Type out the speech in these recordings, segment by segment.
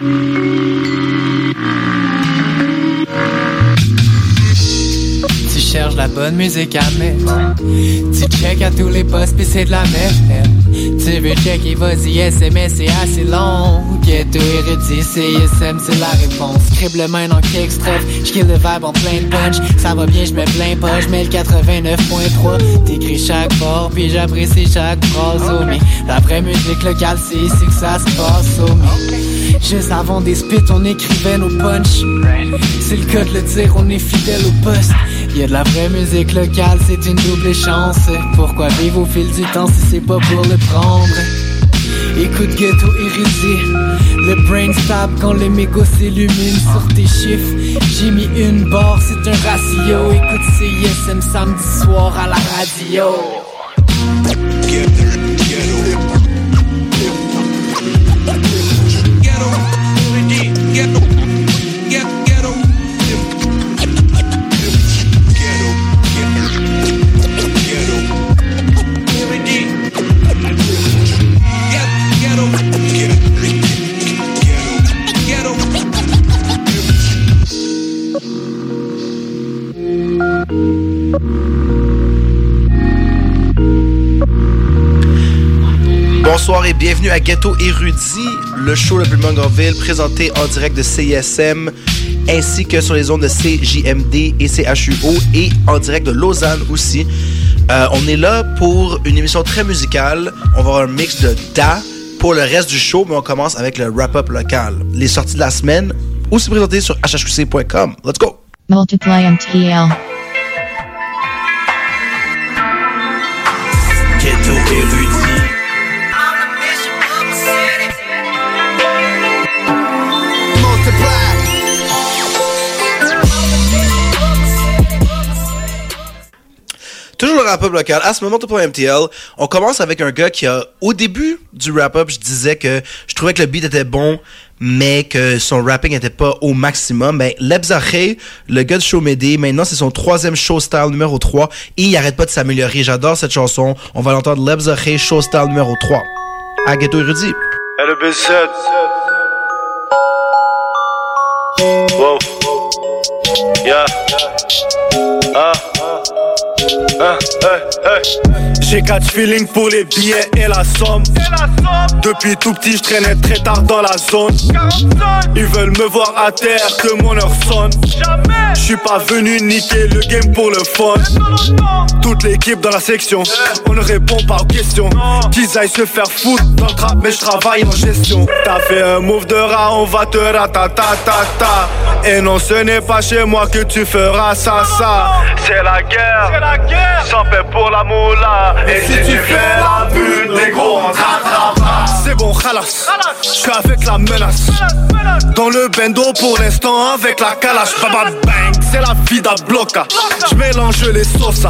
Tu cherches la bonne musique à mettre. Tu check à tous les postes pis c'est de la merde. Tu veux checker, vas-y, SMS, c'est assez long. Ghetto érudit, CSM, c'est la réponse. Scribble main dans extrait, j'kill le vibe en plein punch. Ça va bien, j'mets plein pas, j'mets le 89.3. T'écris chaque fort, puis j'apprécie chaque phrase, oh mais La vraie musique locale, c'est ici que ça se passe, oh mais Juste avant des spits, on écrivait nos punch. C'est le cas de le dire, on est fidèle au poste. Y'a de la vraie musique locale, c'est une double chance. Pourquoi vivre au fil du temps si c'est pas pour le prendre? Écoute ghetto érudit, le brain stab quand les mégots s'illuminent sur tes chiffres. J'ai mis une barre, c'est un ratio. Écoute CISM samedi soir à la radio. perdiendo. Bonsoir et bienvenue à Ghetto Érudit, le show le plus présenté en direct de CISM, ainsi que sur les ondes de CJMD et CHUO, et en direct de Lausanne aussi. Euh, on est là pour une émission très musicale. On va avoir un mix de Da pour le reste du show, mais on commence avec le wrap-up local. Les sorties de la semaine, aussi présentées sur hhqc.com. Let's go! Multiply MTL. Ghetto Érudit. Wrap-up local. À ce moment, pour MTL, on commence avec un gars qui a, au début du wrap-up, je disais que je trouvais que le beat était bon, mais que son rapping était pas au maximum. Ben, Lebzache, le gars de Show Médé, maintenant c'est son troisième show style numéro 3 et il arrête pas de s'améliorer. J'adore cette chanson. On va l'entendre Lebzache, show style numéro 3. À Ghetto Érudit. LBZ. Wow. Yeah. Ah. Ah, hey, hey. J'ai quatre feeling pour les billets et la somme. Depuis tout petit, je traînais très tard dans la zone. Ils veulent me voir à terre, que mon heure sonne. Je suis pas venu niquer le game pour le fun. Toute l'équipe dans la section, on ne répond pas aux questions. Qu'ils aillent se faire foutre dans le trap, mais je travaille en gestion. T'as fait un move de rat, on va te ratatatata. Et non, ce n'est pas chez moi que tu feras ça, ça. C'est la guerre, c'est la guerre. Sans paix pour la moula. Et si tu fais la pute, les gros, on t'attrapera. C'est bon, khalas. Je suis avec la menace. Dans le bendo pour l'instant avec la calache. Baba bang, c'est la vie d'Abloca. Je mélange les sauces.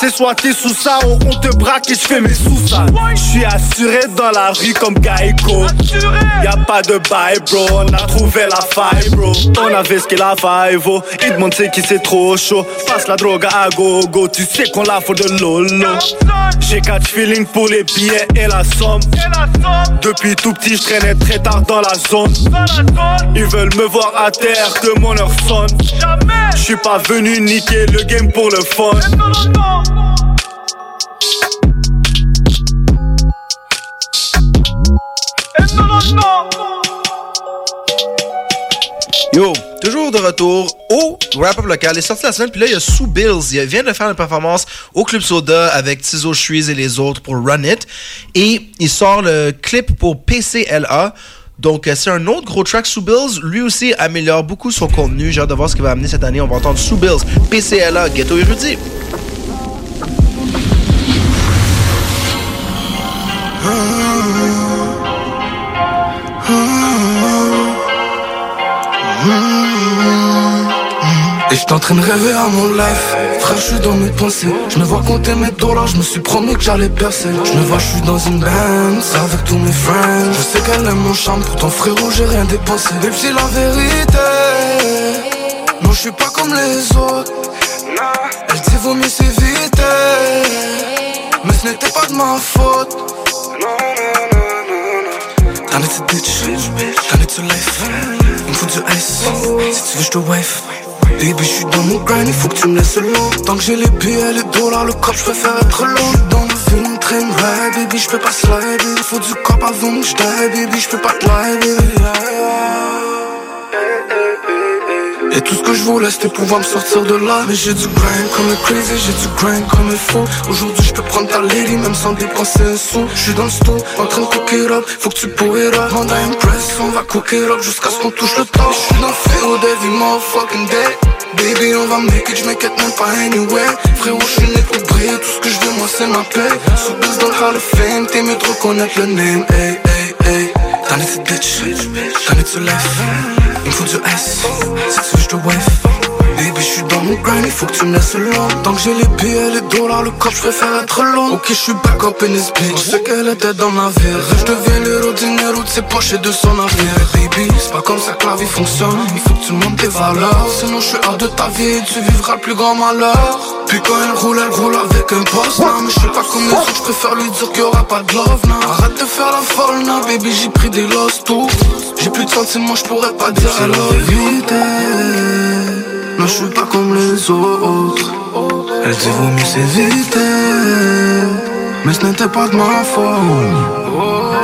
C'est soit t'es sous ça ou on te braque et je fais mes sous ça. Je suis assuré dans la rue comme Geico. Y'a pas de bail, bro. On a trouvé la faille, bro. On avait ce qu'il a faille, vaut. Il demande c'est qui c'est trop chaud. Passe la drogue à go-go. Tu sais qu'on la faut de lolo. J'ai catch feeling pour les billets et la somme. Depuis tout petit, je traînais très tard dans la zone. Ils veulent me voir à terre, que mon heure sonne. Je suis pas venu niquer le game pour le fun. Yo, toujours de retour au wrap-up local. Il est sorti la semaine, puis là, il y a Sue Bills. Il vient de faire une performance au Club Soda avec Tizo Shreeze et les autres pour Run It. Et il sort le clip pour PCLA. Donc, euh, c'est un autre gros track. Sue Bills, lui aussi, améliore beaucoup son contenu. J'ai hâte de voir ce qu'il va amener cette année. On va entendre Sue Bills, PCLA, Ghetto Érudit. Et je en train de rêver à mon life. Frère je suis dans mes pensées. Je me vois compter mes dollars Je me suis promis que j'allais percer. Je me vois je suis dans une band Avec tous mes friends. Je sais qu'elle aime mon charme Pourtant frérot j'ai rien dépensé. Et puis la vérité. Non je suis pas comme les autres. Elle dit vaut mieux s'éviter. Mais ce n'était pas de ma faute. T'en es cette bitch, t'en es ce life? Il me faut du ice, si tu veux je te wife Baby, je suis dans mon grind, il faut que tu me laisses long. Tant que j'ai les billets, les dollars, le cop, je préfère être long. Dans le film, train baby, je peux pas slide. Il faut du cop avant que je baby, je peux pas te. Et tout ce que je voulais c'était pouvoir me sortir de là. Mais j'ai du grind comme un crazy, j'ai du grind comme un fou. Aujourd'hui je peux prendre ta lady même sans dépenser un sou. Je suis dans le sto, en train de cook it up. Faut que tu pour it up, Manda impress On va cook it up jusqu'à ce qu'on touche le top. Je suis dans le field every motherfucking day. Baby on va make it, j'm'inquiète même pas anyway. Frérot je suis né pour briller, tout ce que je veux moi c'est ma paix. Sous dans le Hall of Fame, t'es mieux de reconnaître le name. Hey hey hey, t'en es bitch, t'en es life il me faut du S, si tu veux je te wife Baby je suis il faut que tu me laisses long Tant que j'ai les billets, les dollars, le cop, je préfère être long. Ok je suis back up in this bitch, je sais qu'elle était dans ma vie. Je deviens l'héros d'une de ses poches et de son avenir. Baby, c'est pas comme ça que la vie fonctionne. Il faut que tu montes tes valeurs. Sinon je suis hors de ta vie et tu vivras le plus grand malheur. Puis quand elle roule, elle roule avec un poste. Non mais je suis pas comme les autres, je préfère lui dire qu'il y aura pas de love non. Arrête de faire la folle, non baby j'ai pris des lost tout. J'ai plus de sentiments, je pourrais pas dire c'est la vérité Non je suis pas comme les autres. Elle dit vaut mieux s'éviter. Mais ce n'était pas de ma faute.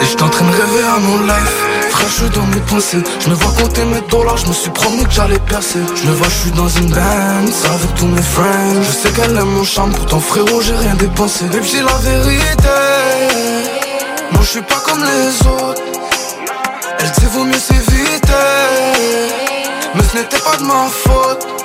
Et en train de rêver à mon life. Frère je suis dans mes pensées. Je me vois compter mes dollars. Je me suis promis que j'allais percer. Je me vois je suis dans une band Avec tous mes friends. Je sais qu'elle aime mon charme. Pourtant frérot j'ai rien dépensé. Et puis la vérité. Non je suis pas comme les autres. Elle dit vaut mieux s'éviter. Mais ce n'était pas de ma faute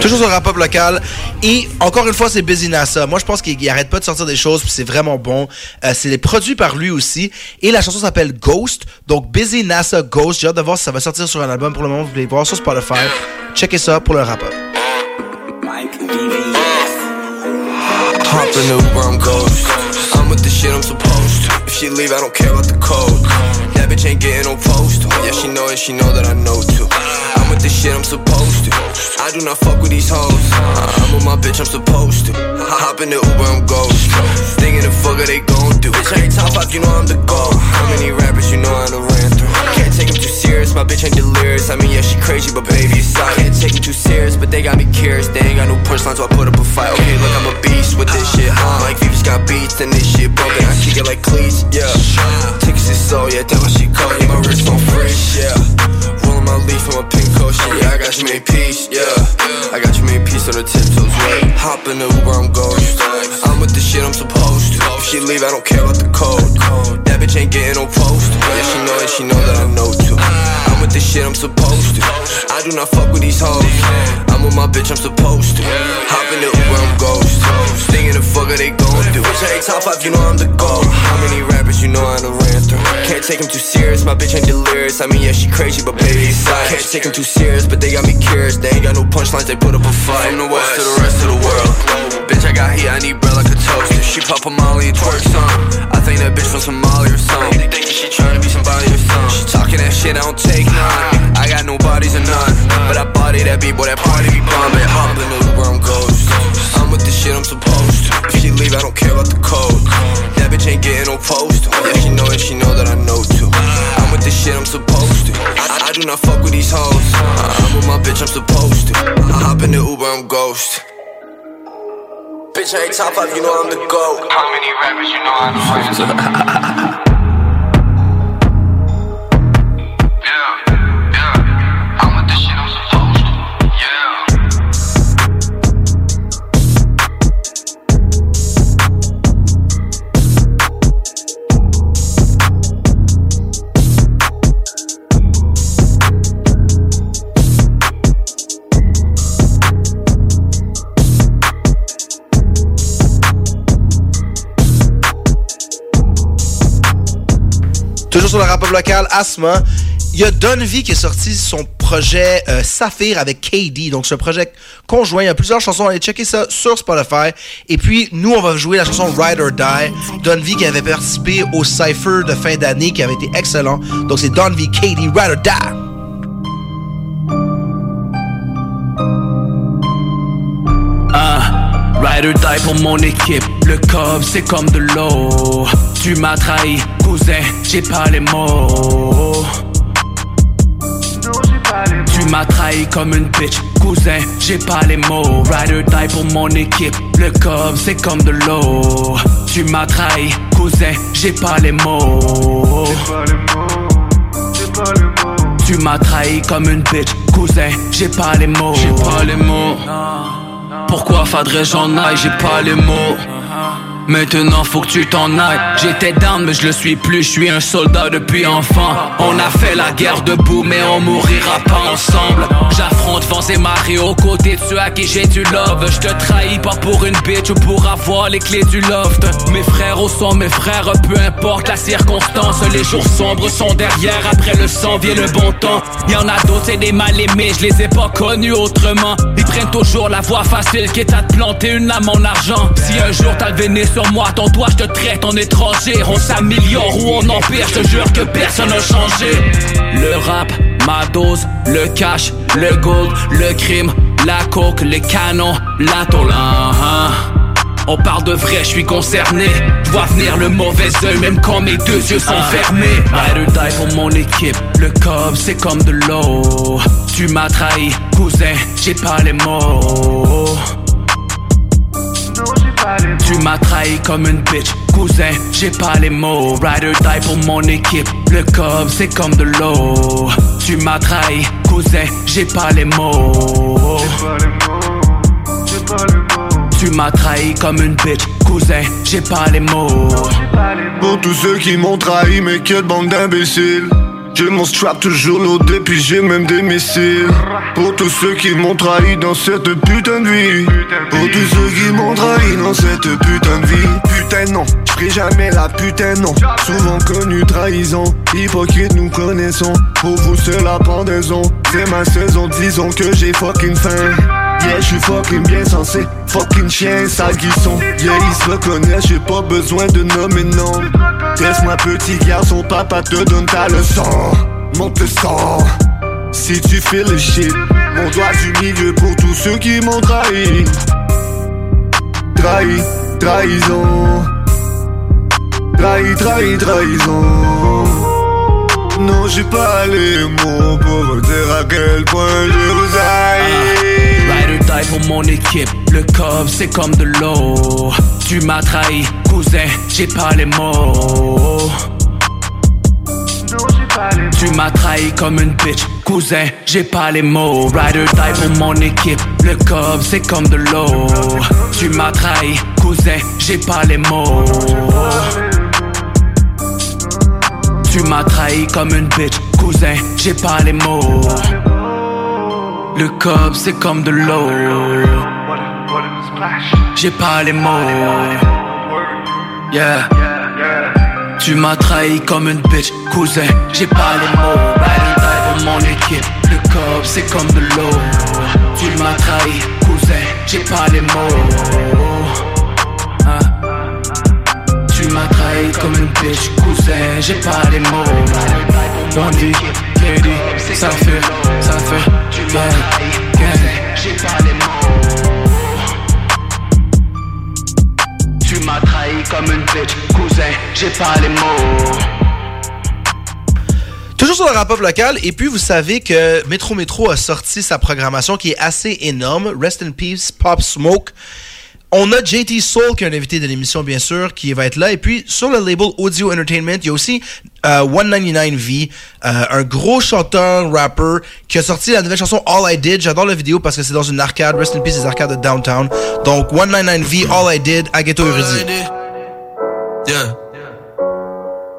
Toujours sur rap-up local. Et encore une fois, c'est Busy NASA. Moi, je pense qu'il arrête pas de sortir des choses, puis c'est vraiment bon. Euh, c'est produit par lui aussi. Et la chanson s'appelle Ghost. Donc, Busy NASA Ghost. J'ai hâte de voir si ça va sortir sur un album pour le moment. Vous pouvez voir sur Spotify. Checkez ça pour le rap-up. Hop in That bitch ain't getting no post. Yeah, she know it, she know that I know too. I'm with the shit I'm supposed to. I do not fuck with these hoes. I'm with my bitch, I'm supposed to. I Hop in the Uber, I'm ghost. Thinking the fuck are they gon' do? Bitch, I ain't top five, you know I'm the GOAT. How many rappers you know I done ran through? Can't take him too serious, my bitch ain't delirious. I mean, yeah, she crazy, but baby, it's solid. Can't take him too serious, but they got me curious. They ain't got no punchlines, so I put up a fight. Okay, look, I'm a beast with this shit. Like Vivas got beats, and this shit broken. I kick it like cleats, yeah. Tickets is so, yeah, damn, my she call me, my wrist on fresh, yeah. Rolling my leaf from my pink shit. Yeah, I got you made peace, yeah. I got you made peace on the tiptoes, wait. Hop in the Uber, I'm going. I'm with the shit I'm supposed to. If she leave, I don't care about the code. That bitch ain't getting no post. Yeah, she know it, she know that I know too. I'm with the shit I'm supposed to. I do not fuck with these hoes. With my bitch, I'm supposed to. Hop in the Uber, I'm ghost. Thinking the fuck are they gon' do? I top five, you know I'm the GOAT. How many rappers you know I done ran through? Can't take him too serious, my bitch ain't delirious. I mean, yeah, she crazy, but baby, it's. Can't take him too serious, but they got me curious. They ain't got no punchlines, they put up a fight. From the west to the rest of the world. Bitch, I got heat, I need bread like She pop a molly and twerk some. I think that bitch from Somalia or something. Thinking she tryna be somebody or something. She talking that shit, I don't take none. I got no bodies or none. But I body that beat, boy, that party be bumpin'. Hop in the Uber, I'm ghost. I'm with the shit I'm supposed to. If she leave, I don't care about the code. That bitch ain't getting no post. Yeah, she know it, she know that I know too. I'm with the shit I'm supposed to. I, I do not fuck with these hoes. I'm with my bitch, I'm supposed to. I hop in the Uber, I'm ghost. Bitch, I ain't top five, you know I'm the GOAT. How many rappers you know I'm the Toujours sur le rap local, Asma. Il y a Donvi qui est sorti son projet euh, Saphir avec KD. Donc, un projet conjoint. Il y a plusieurs chansons. Allez checker ça sur Spotify. Et puis, nous, on va jouer la chanson Ride or Die. Donvi qui avait participé au Cypher de fin d'année qui avait été excellent. Donc, c'est Donvi, KD, Ride or Die. Ride or die pour mon équipe. Le cob, c'est comme de l'eau. Tu m'as trahi, cousin, j'ai pas les mots. Tu m'as trahi comme une bitch, cousin, j'ai pas les mots. Ride or die pour mon équipe. Le cob, c'est comme de l'eau. Tu m'as trahi, cousin, j'ai pas les mots. Tu m'as trahi comme une bitch, cousin, j'ai pas les mots. J'ai pas les mots. Pourquoi faudrait j'en aille, j'ai pas les mots. Maintenant faut que tu t'en ailles. J'étais down mais je le suis plus. Je suis un soldat depuis enfant. On a fait la guerre debout mais on mourira pas ensemble. J'affronte vents et marées aux côtés de ceux à qui j'ai du love. Je te trahis pas pour une bitch ou pour avoir les clés du loft. Mes frères au sont mes frères Peu importe la circonstance. Les jours sombres sont derrière Après le sang vient le bon temps. Y'en a d'autres c'est des mal aimés Je les ai pas connus autrement. Ils prennent toujours la voie facile Qui est à te planter une lame en argent. Si un jour t'as le sur moi, ton toit, je te traite en étranger. On s'améliore ou on empire, je te jure que personne n'a changé. Le rap, ma dose, le cash, le gold, le crime, la coke, les canons, la tôle. hein. On parle de vrai, je suis concerné. Je vois venir le mauvais oeil, même quand mes deux yeux sont fermés. Ride die pour mon équipe. Le cob, c'est comme de l'eau. Tu m'as trahi, cousin, j'ai pas les mots. Tu m'as trahi comme une bitch, cousin, j'ai pas les mots. Ride or die pour mon équipe. Le cob, c'est comme de l'eau. Tu m'as trahi, cousin, j'ai pas les mots. Tu m'as trahi comme une bitch, cousin, j'ai pas les mots. Pour tous ceux qui m'ont trahi, mais que de bande d'imbéciles. J'ai mon strap toujours loadé, puis j'ai même des missiles. Pour tous ceux qui m'ont trahi dans cette putain de vie. Pour tous ceux qui m'ont trahi dans cette putain de vie. Non, j'ferai jamais la putain non. Souvent connu trahison, hypocrite nous connaissons. Pour vous c'est la pendaison, c'est ma saison, disons que j'ai fucking faim. Yeah, je suis fucking bien censé, fucking chien, sale guisson. Yeah, ils se reconnaissent, j'ai pas besoin de nommer non. Laisse-moi petit garçon, papa te donne ta leçon. Monte le sang. Si tu fais le shit, mon doigt du milieu pour tous ceux qui m'ont trahi. Trahi, trahison. Trahi, trahi, trahison. Non, j'ai pas les mots pour dire à quel point je vous haïs. Ride or die pour mon équipe. Le cob, c'est comme de l'eau. Tu m'as trahi, cousin, j'ai pas les mots. Tu m'as trahi comme une bitch, cousin, j'ai pas les mots. Ride or die pour mon équipe. Le cob, c'est comme de l'eau. Tu m'as trahi, cousin, j'ai pas les mots. Tu m'as trahi comme une bitch, cousin, j'ai pas les mots. Le cob, c'est comme de l'eau. J'ai pas les mots. Yeah. Tu m'as trahi comme une bitch, cousin, j'ai pas les mots. Die pour mon équipe. Le cob, c'est comme de l'eau. Tu m'as trahi, cousin, j'ai pas les mots. Hein? Tu m'as trahi comme une bitch, cousin, j'ai pas les mots. Dandy, KD, ça fait, ça fait, gang, gang. J'ai pas les mots. Tu m'as trahi comme une bitch, Toujours sur le rap-up local, et puis vous savez que Metro Metro a sorti sa programmation qui est assez énorme. Rest in Peace, Pop Smoke. On a JT Soul, qui est un invité de l'émission, bien sûr, qui va être là. Et puis, sur le label Audio Entertainment, il y a aussi euh, 199V, euh, un gros chanteur, rapper, qui a sorti la nouvelle chanson All I Did. J'adore la vidéo parce que c'est dans une arcade. Rest in peace, les arcades de Downtown. Donc, 199V, All I Did, à Ghetto Érudit. Yeah.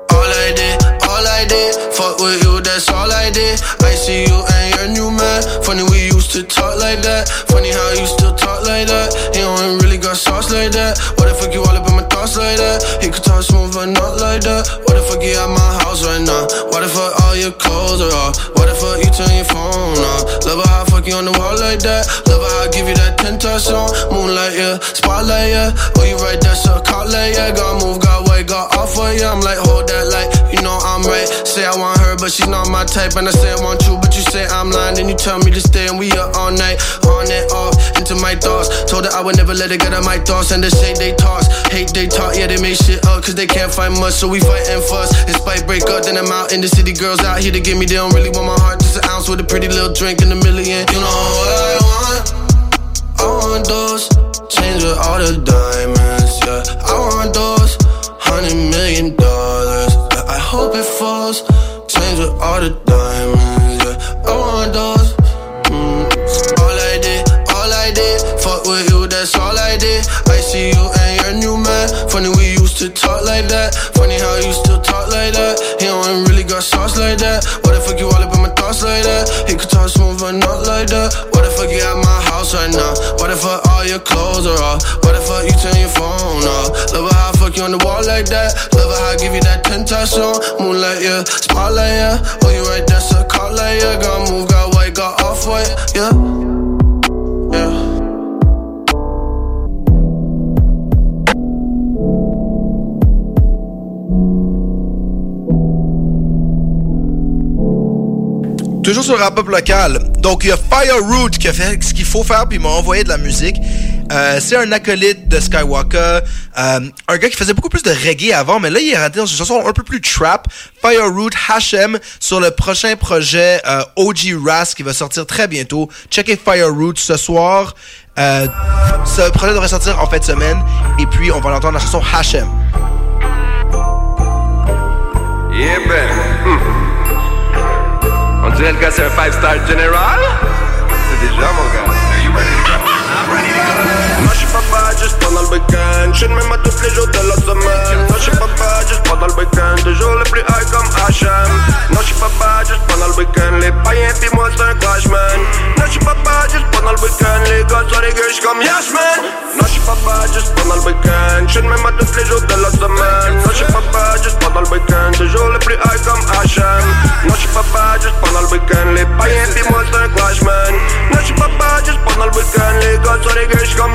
All I did, all I did, fuck with you, that's all I did. I see you and your new man. Funny we used to talk like that. Funny how you still talk like that. He don't really got sauce like that. What the fuck you all up in my thoughts like that? He could talk smooth but not like that. What the fuck you at my house right now? Why the fuck all your clothes are off? Why the fuck you turn your phone off? Love how I fuck you on the wall like that. Love how I give you that ten touch on. Moonlight, yeah. Spotlight, yeah. Oh, you right, that's a call like, yeah. Got move, got way, got off, for yeah. I'm like, hold that light. You know I'm right. Say I want her, but she's not my type. And I say I want you, but you say I'm lying. Then you tell me to stay, and we up all night. On and off, into my thoughts. Told her I would never let her get out my thoughts. And they say they toss. Hate they talk, yeah, they make shit up. Cause they can't find much, so we fight and fuss. And spite break up, then I'm out in the city. Girls out here to get me, they don't really want my heart. Just an ounce with a pretty little drink in a million. You know what I want? I want those. Change with all the diamonds, yeah. I want those. Hundred million dollars. Hope it falls. Change with all the diamonds, yeah. I want those. Mm. All I did, all I did. Fuck with you, that's all I did. I see you and your new man. Funny we used to talk like that. Funny how you still talk like that. He don't really got sauce like that. What the fuck you all up thoughts like that? He could talk smooth but not like that. What if I get at my house right now? What fuck all your clothes are off? What fuck you turn your phone off? Love how I fuck you on the wall like that. Love how I give you that ten touch on. Moonlight, yeah. Spotlight, yeah. Oh, you right, that's a call like, yeah. Got move, got white, got off white. Yeah. Toujours sur le rap-up local. Donc, il y a Fire Root qui a fait ce qu'il faut faire, puis il m'a envoyé de la musique. Euh, c'est un acolyte de Skywalker. Euh, un gars qui faisait beaucoup plus de reggae avant, mais là, il est rentré dans une chanson un peu plus trap. Fire Root HM sur le prochain projet euh, OG Ras qui va sortir très bientôt. Checkez Fire Root ce soir. Ce projet devrait sortir en fin de semaine. Et puis, on va l'entendre la chanson HM. Yeah, ben. On dirait le gars, c'est un 5-star general? C'est déjà, mon gars. Non, je suis pas bad juste pendant le week-end. Même à tous les jours de la semaine. Non, je suis pas bad juste pendant le week-end. Toujours le plus high comme HM. Non, je suis pas bad juste pendant le week-end. Les païens pis moi c'est un clash. Non, je suis pas bad juste pendant le week-end. Les gars sont des gueules comme Yash. Non, je suis pas bad juste pendant le week-end. Même à tous les jours de la semaine. Non, je suis pas bad juste pendant le week-end. Toujours le plus high comme HM. Non, je suis pas bad juste pendant le week-end. Les païens pis moi c'est un. Non, je suis pas bad juste pendant le week-end. Les gars sont des gueules comme.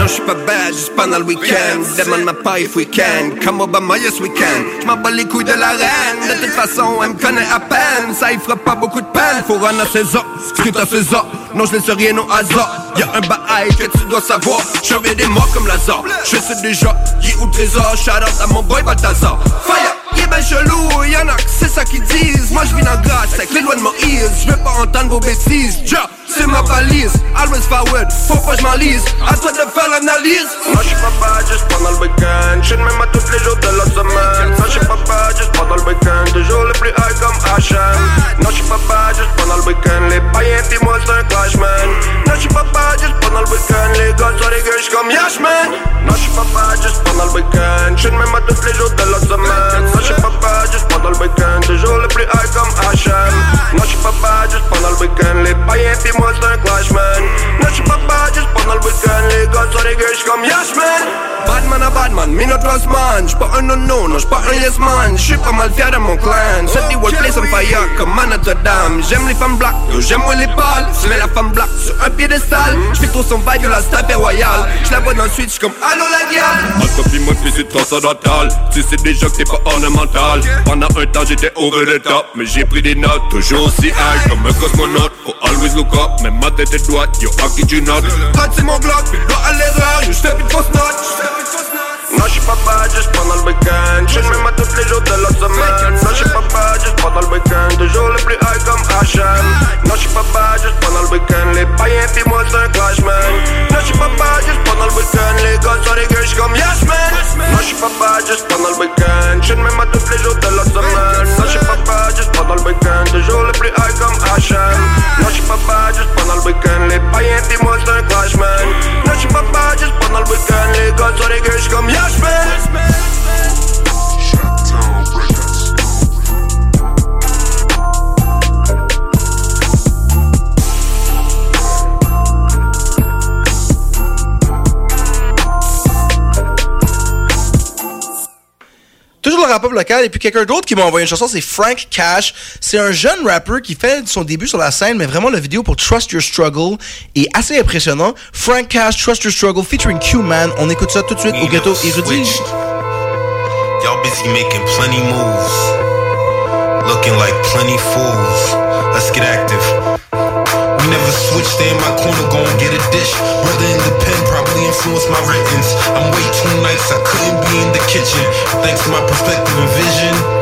Non, je suis pas bad, juste pendant le week-end. Demande ma pas if we can. Comme Obama, yes we can. J'm'en bats les couilles de la reine. De toute façon, elle me connaît à peine. Ça, il fera pas beaucoup de peine. Faut rendre à César ce que t'as fait ça. Non, je laisse rien au hasard. Y'a un bail que tu dois savoir. Je reviens des morts comme Lazare. Je sais déjà, qui où trésor. Shout out à mon boy Balthazar. Fire! Est ben chelou, y'en a que c'est ça qu'ils disent Moi je vis dans grâce avec les lois de Moïse Je veux pas entendre vos bêtises Ja, c'est ma valise Always forward, faut pas je m'enlise À toi de faire l'analyse Non, je pas bad juste pendant le week-end. Je même à tous les jours de la semaine. Non, je pas bad juste pendant le week-end. Toujours le plus high comme HM. Non, je suis pas bad juste pendant le week-end. Les païens pis moi c'est un clash man. Non, je suis pas bad juste pendant le week-end. Les gars sont des gueules comme Yash man. Non, je suis pas bad juste pendant le week-end. Je même à tous les jours de la semaine. Non, je suis pas bad juste pendant le week-end. Toujours le plus high comme HM. Non, je suis pas bad juste pendant le week-end. Les païens pis c'est un clash man. Je suis comme Yash man. Mon clan. J'aime les femmes black, j'aime les pâles J'mets la femme black sur un piédestal J'fais trop son vibe, la star royale. J'la vois dans le j'suis comme allô la Ma moi puis c'est transcendantal Tu sais déjà que t'es pas ornemental. Pendant un temps j'étais over the top Mais j'ai pris des notes, toujours aussi high Comme un cosmonaute, faut always look up Même ma tête yo c'est mon bloc, puis à l'erreur Yo plus de Non je suis pas badge pendant le me mets tous les jours de la semaine Non je suis pas badge pendant le week-end Toujours les plus high comme HM Non je suis pas badge pendant le week-end Les paillettes et moi c'est un clashman Non je suis pas badge pendant le week-end Les gars me mets tous les jours de la semaine Non je suis pas badge pendant le week-end Toujours les plus high comme HM Non je suis pas badge pendant le week-end Les paillettes et moi bien je pendant le week-end. rap local. Et puis quelqu'un d'autre qui m'a envoyé une chanson, c'est Frank Cash. C'est un jeune rappeur qui fait son début sur la scène, mais vraiment la vidéo pour Trust Your Struggle est assez impressionnant. Frank Cash, Trust Your Struggle, featuring Q-Man. On écoute ça tout de suite au ghetto. Y'all busy making plenty moves, looking like plenty fools. Let's get active. We never switch, stay in my corner, go get a dish. Brother in pen influenced my writings. I'm way too nice, I couldn't be in the kitchen. Thanks to my perspective and vision.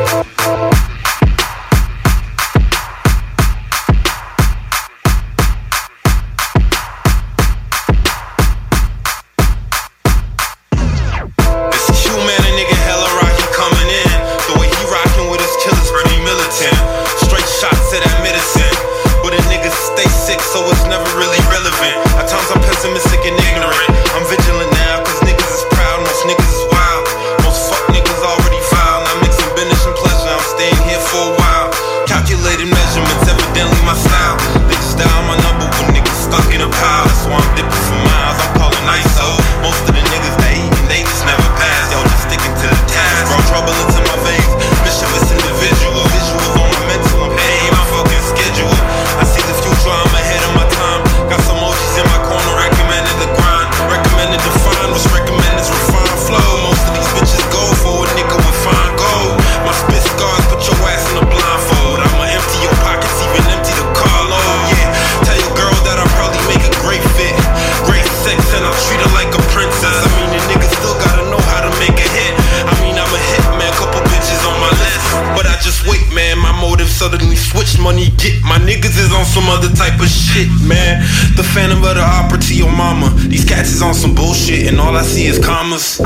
Suddenly switch Money get my niggas is on some other type of shit, man. The phantom of the opera to your mama. These cats is on some bullshit, and all I see is commas.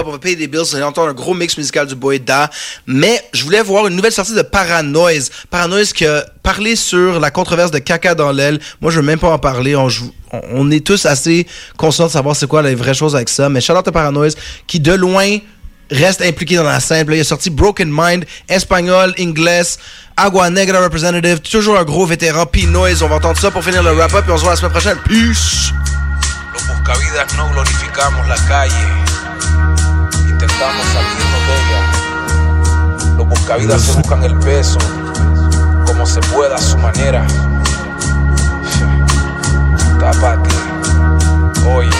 Rap-up, on va payer des bills, on va entendre un gros mix musical du boy Da, mais je voulais voir une nouvelle sortie de Paranoise. Paranoise qui a parlé sur la controverse de caca dans l'aile. Moi, je veux même pas en parler, on, est tous assez conscients de savoir c'est quoi les vraies choses avec ça, mais à Paranoise qui de loin reste impliqué dans la Là, il a sorti Broken Mind, espagnol, anglais, Agua Negra Representative, toujours un gros vétéran, P-Noise. On va entendre ça pour finir le wrap-up et on se voit la semaine prochaine. Peace! Los buscavidas no glorificamos la calle, intentamos salirnos de ella. Los buscavidas se buscan el peso, como se pueda a su manera. Tápate, oye.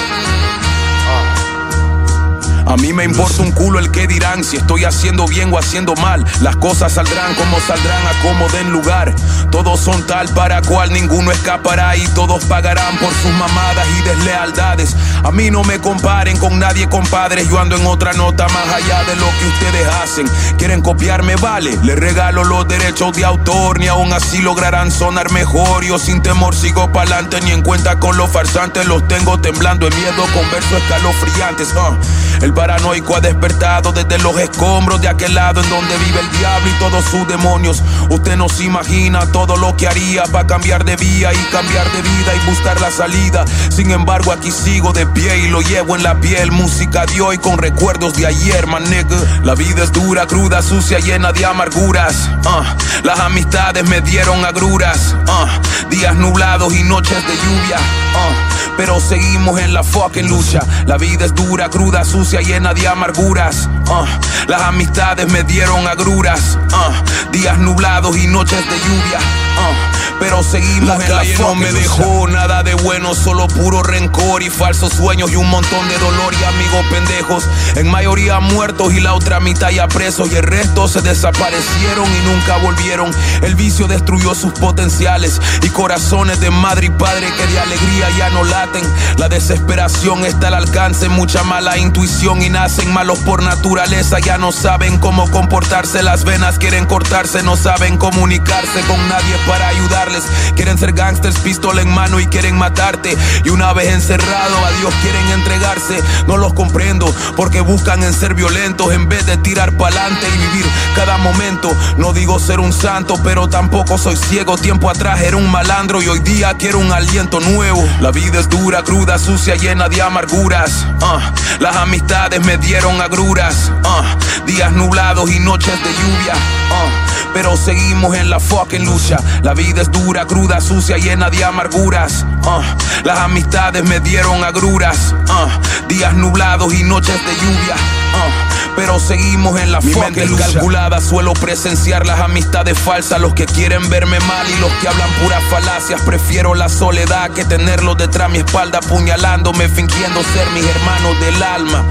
A mí me importa un culo el que dirán si estoy haciendo bien o haciendo mal. Las cosas saldrán como saldrán a como den lugar. Todos son tal para cual ninguno escapará y todos pagarán por sus mamadas y deslealdades. A mí no me comparen con nadie, compadres. Yo ando en otra nota más allá de lo que ustedes hacen. Quieren copiarme, vale. Les regalo los derechos de autor, ni aún así lograrán sonar mejor. Yo sin temor sigo pa'lante, ni en cuenta con los farsantes. Los tengo temblando en miedo con versos escalofriantes. uh. El paranoico ha despertado desde los escombros de aquel lado en donde vive el diablo y todos sus demonios. Usted no se imagina todo lo que haría para cambiar de vía y cambiar de vida y buscar la salida. Sin embargo, aquí sigo de pie y lo llevo en la piel. Música de hoy con recuerdos de ayer, man nigga. La vida es dura, cruda, sucia, llena de amarguras. uh. Las amistades me dieron agruras. uh. Días nublados y noches de lluvia. uh. Pero seguimos en la fucking lucha. La vida es dura, cruda, sucia, llena de amarguras. uh. Las amistades me dieron agruras. uh. Días nublados y noches de lluvia. uh. Pero seguimos La en la calle no fucking me dejó nada de bueno, solo puro rencor y falsos sueños y un montón de dolor y amigos pendejos. En mayoría muertos y la otra mitad ya presos y el resto se desaparecieron y nunca volvieron. El vicio destruyó sus potenciales y corazones de madre y padre que de alegría ya no laten. La desesperación está al alcance, mucha mala intuición y nacen malos por naturaleza. Ya no saben cómo comportarse, las venas quieren cortarse, no saben comunicarse con nadie para ayudarles. Quieren ser gangsters, pistola en mano y quieren matarte. Y una vez encerrado, a Dios quieren entregarse. No los comprendo porque buscan en ser violentos en vez de tirar pa'lante y vivir cada momento. No digo ser un santo, pero tampoco soy ciego. Tiempo atrás era un malandro y hoy día quiero un aliento nuevo. La vida es dura, cruda, sucia, llena de amarguras. Ah, las amistades me dieron agruras. Ah, días nublados y noches de lluvia. Ah, pero seguimos en la fucking lucha. La vida es dura, cruda, sucia, llena de amarguras. las amistades me dieron agruras. días nublados y noches de lluvia pero seguimos en la Mi mente calculada. Suelo presenciar las amistades falsas, los que quieren verme mal y los que hablan puras falacias. Prefiero la soledad que tenerlos detrás mi espalda apuñalándome, fingiendo ser mis hermanos del alma.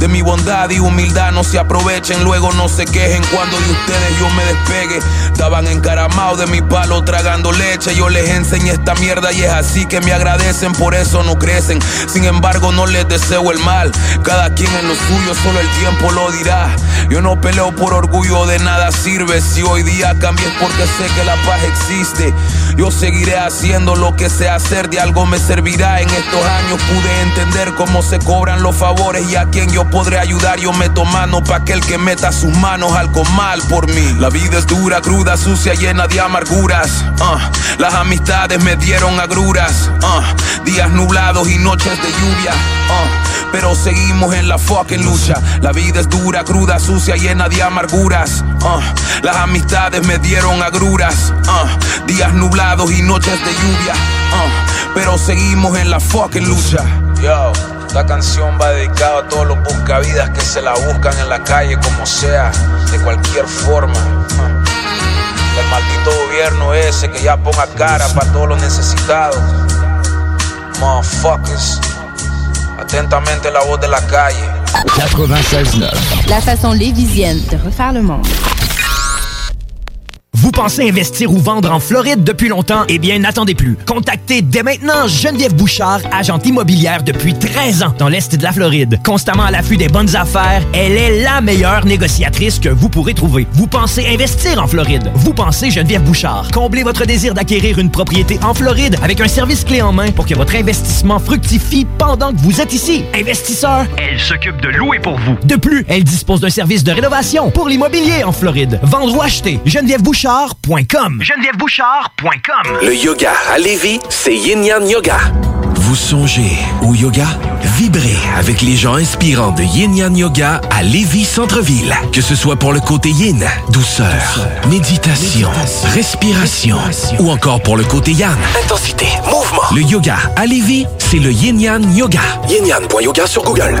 De mi bondad y humildad no se aprovechen, luego no se quejen cuando de ustedes yo me despegue. Estaban encaramados de mi palo tragando leche, yo les enseñé esta mierda y es así que me agradecen, por eso no crecen. Sin embargo, no les deseo el mal, cada quien en lo suyo, solo el tiempo lo dirá. Yo no peleo por orgullo, de nada sirve. Si hoy día cambié porque sé que la paz existe. Yo seguiré haciendo lo que sé hacer, de algo me servirá. En estos años pude entender cómo se cobran los favores y a quien yo podré ayudar. Yo meto mano pa' aquel que meta sus manos algo mal por mí. La vida es dura, cruda, sucia, llena de amarguras. Ah, las amistades me dieron agruras. Ah, días nublados y noches de lluvia. Ah, pero seguimos en la fucking lucha. La vida es dura, cruda, sucia, llena de amarguras. las amistades me dieron agruras. días nublados y noches de lluvia. pero seguimos en la fucking lucha. Esta canción va dedicada a todos los buscavidas que se la buscan en la calle como sea, de cualquier forma. El maldito gobierno ese que ya ponga cara para todos los necesitados. Motherfuckers. Atentamente la voz de la calle. 96.9. La façon lévisienne de refaire le monde. Vous pensez investir ou vendre en Floride depuis longtemps? Eh bien, n'attendez plus. Contactez dès maintenant Geneviève Bouchard, agente immobilière depuis 13 ans dans l'Est de la Floride. Constamment à l'affût des bonnes affaires, elle est la meilleure négociatrice que vous pourrez trouver. Vous pensez investir en Floride? Vous pensez Geneviève Bouchard. Comblez votre désir d'acquérir une propriété en Floride avec un service clé en main pour que votre investissement fructifie pendant que vous êtes ici. Investisseur, elle s'occupe de louer pour vous. De plus, elle dispose d'un service de rénovation pour l'immobilier en Floride. Vendre ou acheter, Geneviève Bouchard GenevièveBouchard.com. Le yoga à Lévis, c'est Yin Yang Yoga. Vous songez au yoga? Vibrez avec les gens inspirants de Yin Yang Yoga à Lévis Centre-Ville. Que ce soit pour le côté yin, douceur, méditation, respiration, ou encore pour le côté yang, intensité, mouvement. Le yoga à Lévis, c'est le Yin Yang Yoga. Yin Yang.yoga sur Google.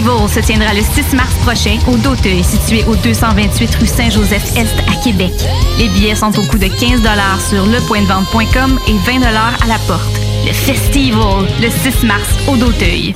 se tiendra le 6 mars prochain au Doteuil, situé au 228 rue Saint-Joseph-Est à Québec. Les billets sont au coût de 15 sur lepointdevente.com et 20 à la porte. Le Festival, le 6 mars au Doteuil.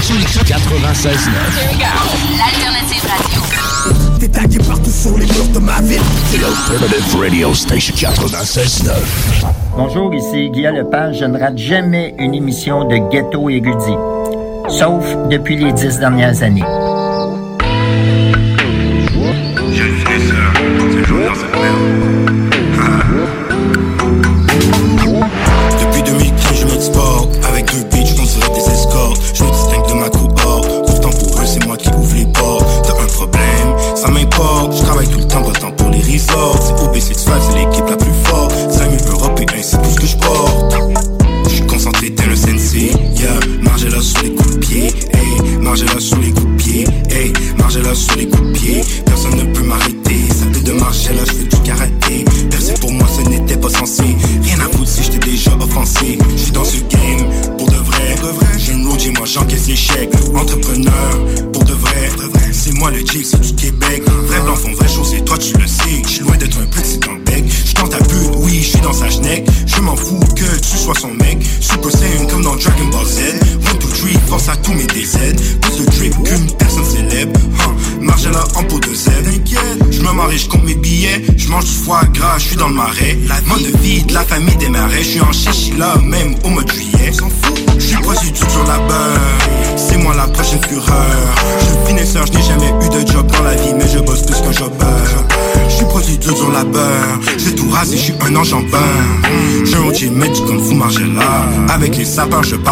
96 L'alternative radio. T'es tagué partout sur les murs de ma ville. The Alternative Radio Station 96.9. Bonjour, ici Guillaume Lepage. Je ne rate jamais une émission de Ghetto Érudit. Sauf depuis les dix dernières années.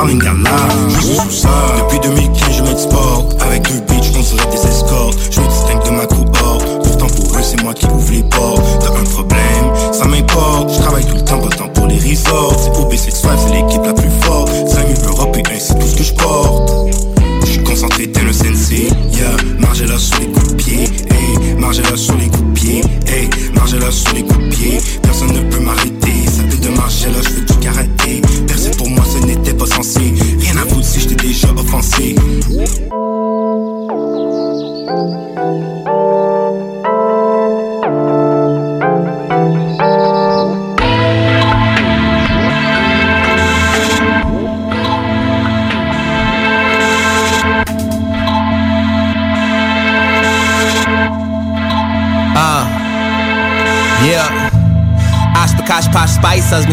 Je suis ça. Depuis 2015,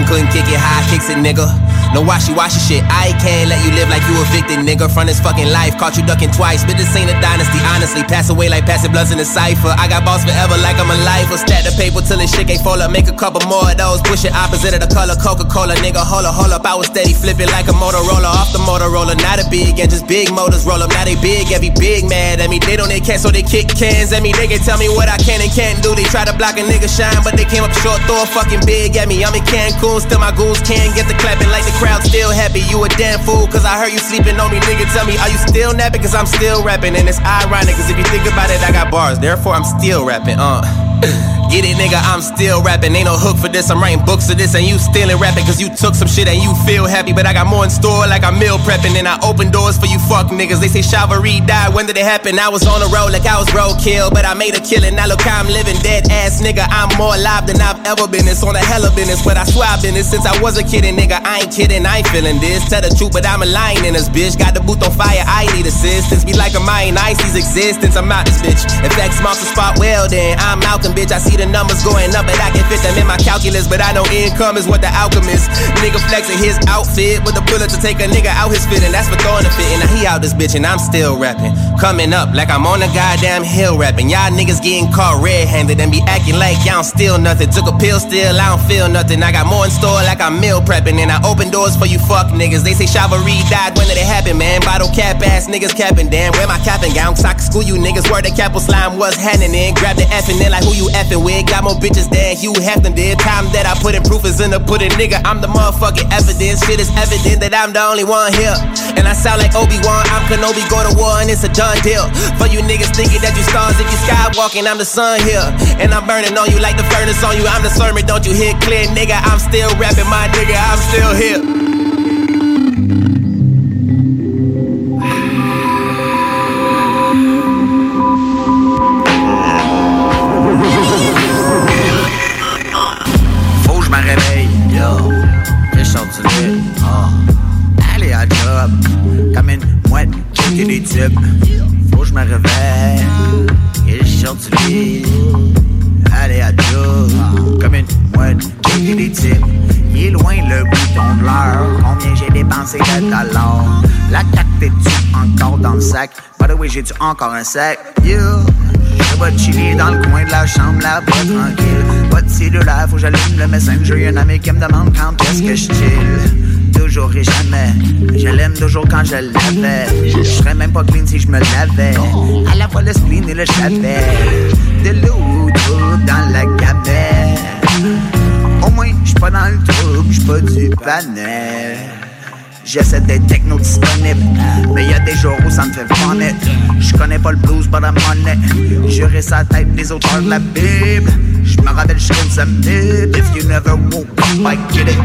couldn't kick it, high kicks it, nigga. No washy washy shit. I can't let you live like you evicted, nigga. From this fucking life, caught you ducking twice. But this ain't a dynasty, honestly. Pass away like passing blunts in a cipher. I got boss forever like I'm a lifer. Stack the paper till this shit ain't fall up. Make a couple more of those. Push it opposite of the color Coca Cola, nigga. Hold up, hold up. I was steady flipping like a Motorola off the Motorola. Not a big and just big motors roll up. Now they big, every big mad at me. They don't they can so they kick cans at me. They can tell me what I can and can't do. They try to block a nigga shine, but they came up short, throw a fucking big at me. I'm in Cancun, still my goons can't get the clapping like the crowd still happy. You a damn fool, cause I heard you sleeping on me, nigga. Tell me, are you still napping? Cause I'm still rapping, and it's ironic, cause if you think about it, I got bars, therefore I'm still rapping, uh. Get it, nigga, I'm still rapping. Ain't no hook for this, I'm writing books of this, and you still in rapping, cause you took some shit and you feel happy. But I got more in store, like I'm meal prepping, and I open doors for you fuck niggas. They say Chivalry died, when did it happen? I was on the road like I was roadkill, but I made a killing. Now look how I'm living, dead ass nigga. I'm more alive than I've ever been. It's on a hell of business, but I swear I've been this since I was a kid, and nigga, I ain't kidding, I ain't feeling this. Tell the truth, but I'm a lying in this bitch. Got the booth on fire, I need assistance. Be like a mine, Icy's existence, I'm out this bitch. In fact, smart to spot well, then I'm Malcolm, bitch. I see the numbers going up, but I can fit them in my calculus. But I know income is what the is. Nigga flexing his outfit with a bullet to take a nigga out his fit, and that's for throwing a fit. And now he out this bitch, and I'm still rapping. Coming up like I'm on a goddamn hill rapping. Y'all niggas getting caught red handed and be acting like y'all don't steal nothing. Took a pill, still I don't feel nothing. I got more in store like I'm meal prepping, and I open doors for you fuck niggas. They say Chivalry died, when did it happen, man? Bottle cap ass niggas capping, damn. Where my capping gown? Cause I can school you niggas. Where the capital slime was handing in. Grab the effing in like who you effing with. Got more bitches than Hugh Hefton did. Time that I put in proof is in the pudding, nigga. I'm the motherfucking evidence. Shit is evident that I'm the only one here. And I sound like Obi-Wan. I'm Kenobi, go to war, and it's a done deal. For you niggas thinking that you stars if you skywalking, I'm the sun here. And I'm burning on you like the furnace on you. I'm the sermon, don't you hear clear, nigga? I'm still rapping, my nigga. I'm still here. J'ai-tu encore un sac? Yo, je vais chiller dans le coin de la chambre là-bas tranquille. Pas de cellulaire, faut que j'allume le messenger. Y'en a qui me demande quand est-ce que je chill. Toujours et jamais, je l'aime toujours quand je l'avais. Je serais même pas clean si je me lavais. À la fois le spleen et le chavet. De l'eau dans la gamelle. Au moins, j'suis pas dans le trouble, j'suis pas du panel. J'essaie d'être techno disponible, mais y a des jours où ça me fait vomir. Je connais pas le blues, pas la monnaie. Jurer sa tête des auteurs de la Bible. Je me rappelle, trouve ça If you never woke up, I get it.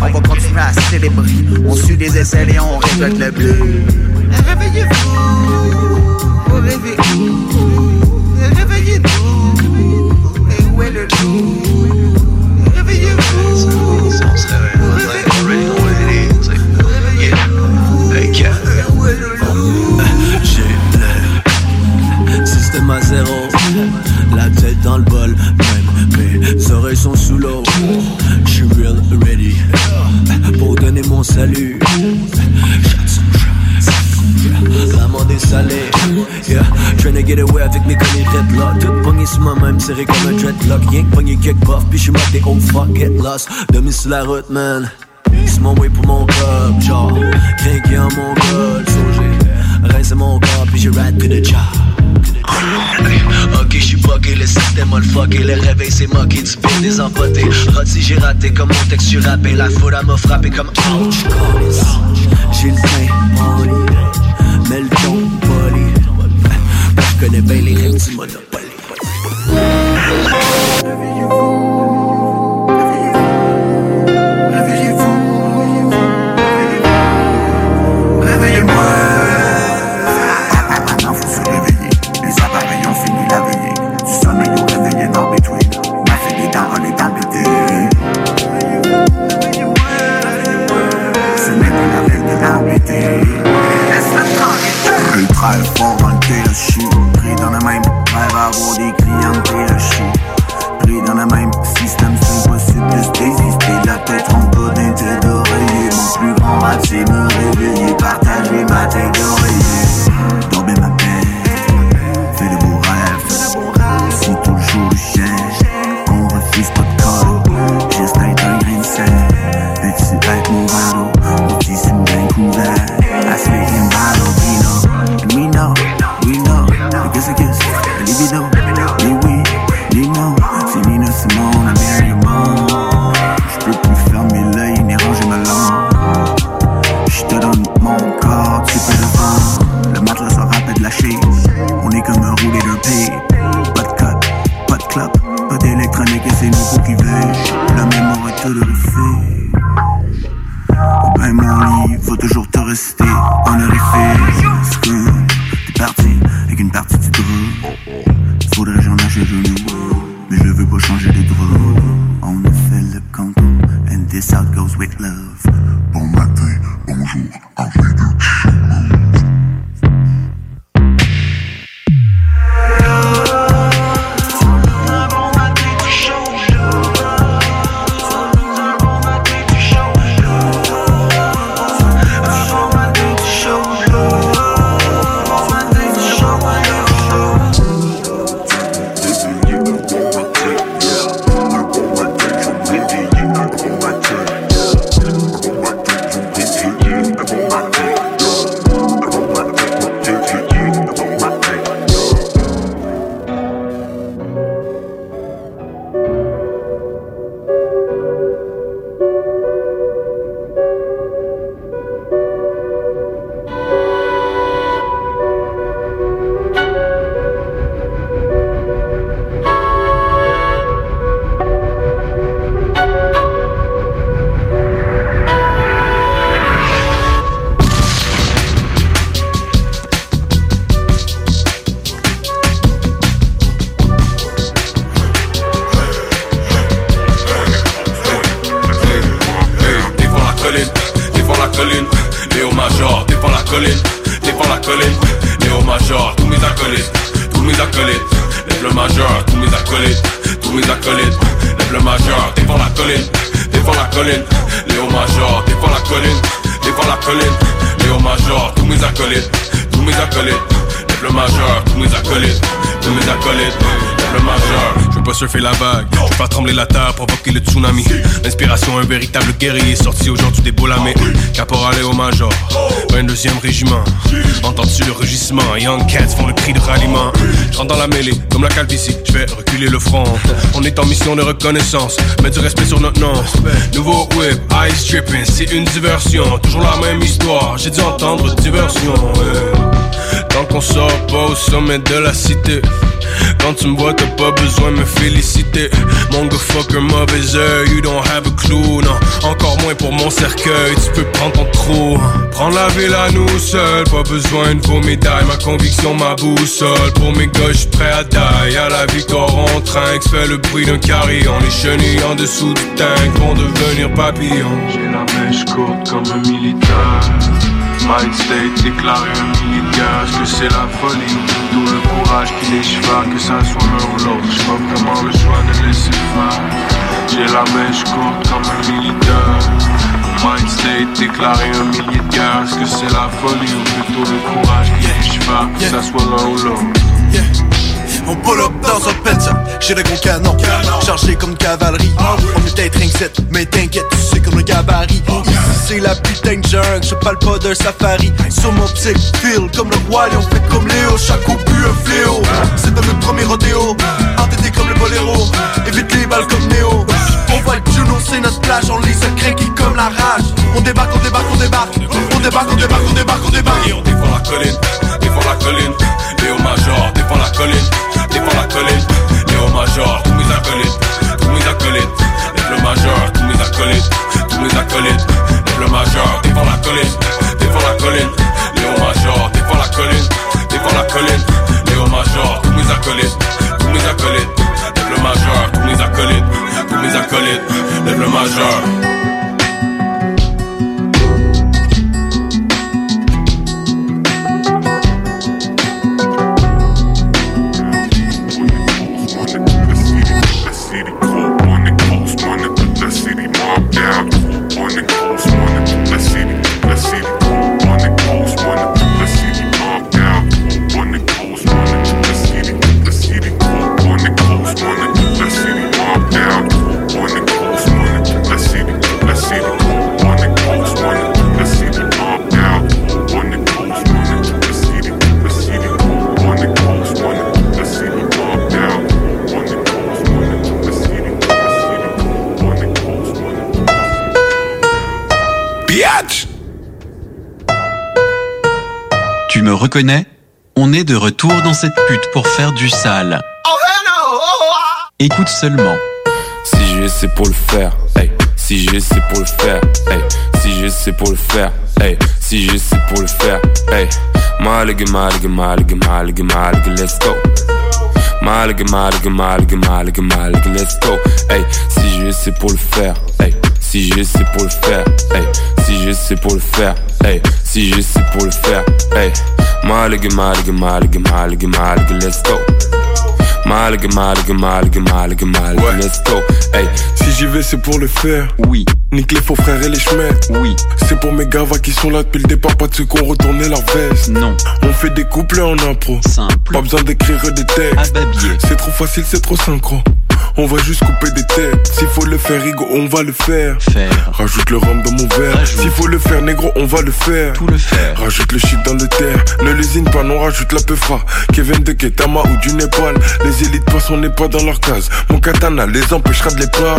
On va continuer à célébrer. On suit des essais et on récolte le bleu. Réveillez-vous, réveillez-vous, réveillez-vous. Et où est le loup? Salut. L'amant des salés Yeah, tryna get away avec mes conneries dreadlock Tout pogné sur moi-même, serré comme un dreadlock. Rien que pogné quelques buff, puis j'suis maté, oh fuck, get lost. Demi sur la route, man. C'est mon way pour mon cop, genre. Crinqué en mon col, songé Rince mon corps, puis je ride to the job Ok, j'suis bugué, le système a le fucké Le réveil c'est moqué, du pire des empotés. Rôti, j'ai raté comme mon texte, j'suis rappé La foule elle m'a frappé comme ouch J'ai le poli Mais le ton poli. J'connais bien les règles du Monopoly 22e régiment. Entends-tu le rugissement? Young Cats font le cri de ralliement. Je dans la mêlée, comme la calvitie, je vais reculer le front. On est en mission de reconnaissance, mets du respect sur notre nom. Nouveau whip, ice tripping, c'est une diversion. Toujours la même histoire, j'ai dû entendre diversion. Tant qu'on sort pas au sommet de la cité quand tu me vois, t'as pas besoin de me féliciter. Mon fucker, mauvais oeil, you don't have a clue, non. Encore moins pour mon cercueil, tu peux prendre ton trou. Prends la ville à nous seuls, pas besoin de vos médailles. Ma conviction, ma boussole. Pour mes gars, j'suis prêt à die. À la victoire, on trinque, fait le bruit d'un carillon. Les chenilles en dessous du tank vont devenir papillons. J'ai la mèche courte comme un militaire. Mind state un militaire, est-ce que c'est la folie. Tout le courage qui les cheval, que ça soit l'un ou l'autre J'suis pas vraiment le choix de laisser faire. J'ai la mèche courte comme un militaire. Mind state déclaré un militaire, est-ce que c'est la folie. Ou plutôt le courage qui les cheval, que ça soit l'un ou l'autre on pull up dans un Penza, j'ai le gros canon, chargé comme cavalerie. On est peut-être ring mais t'inquiète, tu sais comme le gabarit. Ici c'est la putain de jungle, je parle pas d'un safari. Sur mon psych feel comme le roi on fait comme Léo, chaque coup pue un fléau. C'est dans notre premier rodéo, entêté comme le boléro, évite les balles comme Néo. On voit le Juno, c'est notre plage, on lit secret qui comme la rage. On débarque, on débarque, on débarque, on débarque, on débarque, on débarque, on débarque. Et on défend la colline, défend la colline, Léo Major, défend la colline. Défends la colline. Léo Major, tous mes acolytes. Tous mes acolytes. Lève major, tous mes acolytes. Tous mes acolytes. Lève major, défends la colline. Défends la colline. Léo Major, défends la colline. Défends la colline. Léo Major, tous mes acolytes. Tous mes acolytes. Lève le major, tous mes acolytes. Tous mes acolytes. Lève le major reconnais On est de retour dans cette pute pour faire du sale. Écoute seulement. Si j'ai essayé pour le faire, hey. Si j'ai essayé pour le faire. Si j'ai essayé pour le faire, hey. Si j'ai essayé pour le faire, hey. Malig, malig, malig, malig, malig, let's go. Hey, si j'ai essayé pour le faire. Si j'ai essayé pour le faire, hey. Si j'ai essayé pour le faire, hey. Si j'ai essayé pour le faire, hey. Malig, malig, malig, malig, malig, let's go. Malig, malig, malig, malig, malig, let's go. Hey, si j'y vais, c'est pour le faire. Oui. Nique les faux frères et les chemins. Oui. C'est pour mes gavas qui sont là depuis le départ, pas de ceux qui ont retourné leur veste. Non. On fait des couples en impro. Simple. Pas besoin d'écrire des textes. C'est trop facile, c'est trop synchro. On va juste couper des têtes. S'il faut le faire, Rigo, on va le faire. Faire. Rajoute le rhum dans mon verre. S'il faut le faire, négro, on va le faire. Tout le faire. Rajoute le shit dans le terre. Ne lésine pas, non, rajoute la peufra. Kevin de Ketama ou du Népal. Les élites passent, on n'est pas dans leur case. Mon katana les empêchera de les pas.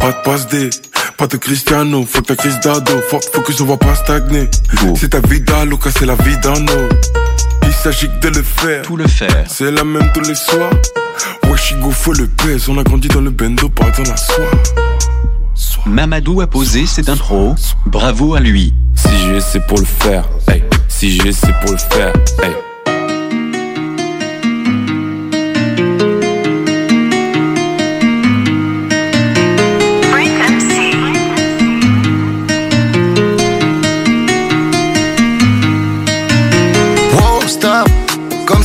Pas de passe des. Pas de Cristiano, faut que ta crise d'ado, faut, faut que je vois pas stagner. C'est ta vie d'Aloca, c'est la vie d'un autre. Il s'agit que de le faire. Tout le faire. C'est la même tous les soirs. Washigo, faut le pèse. On a grandi dans le bendo, pas dans la soie. Mamadou a posé cette intro. Bravo à lui. Si j'ai essayé pour le faire, hey. Si j'ai essayé pour le faire, hey.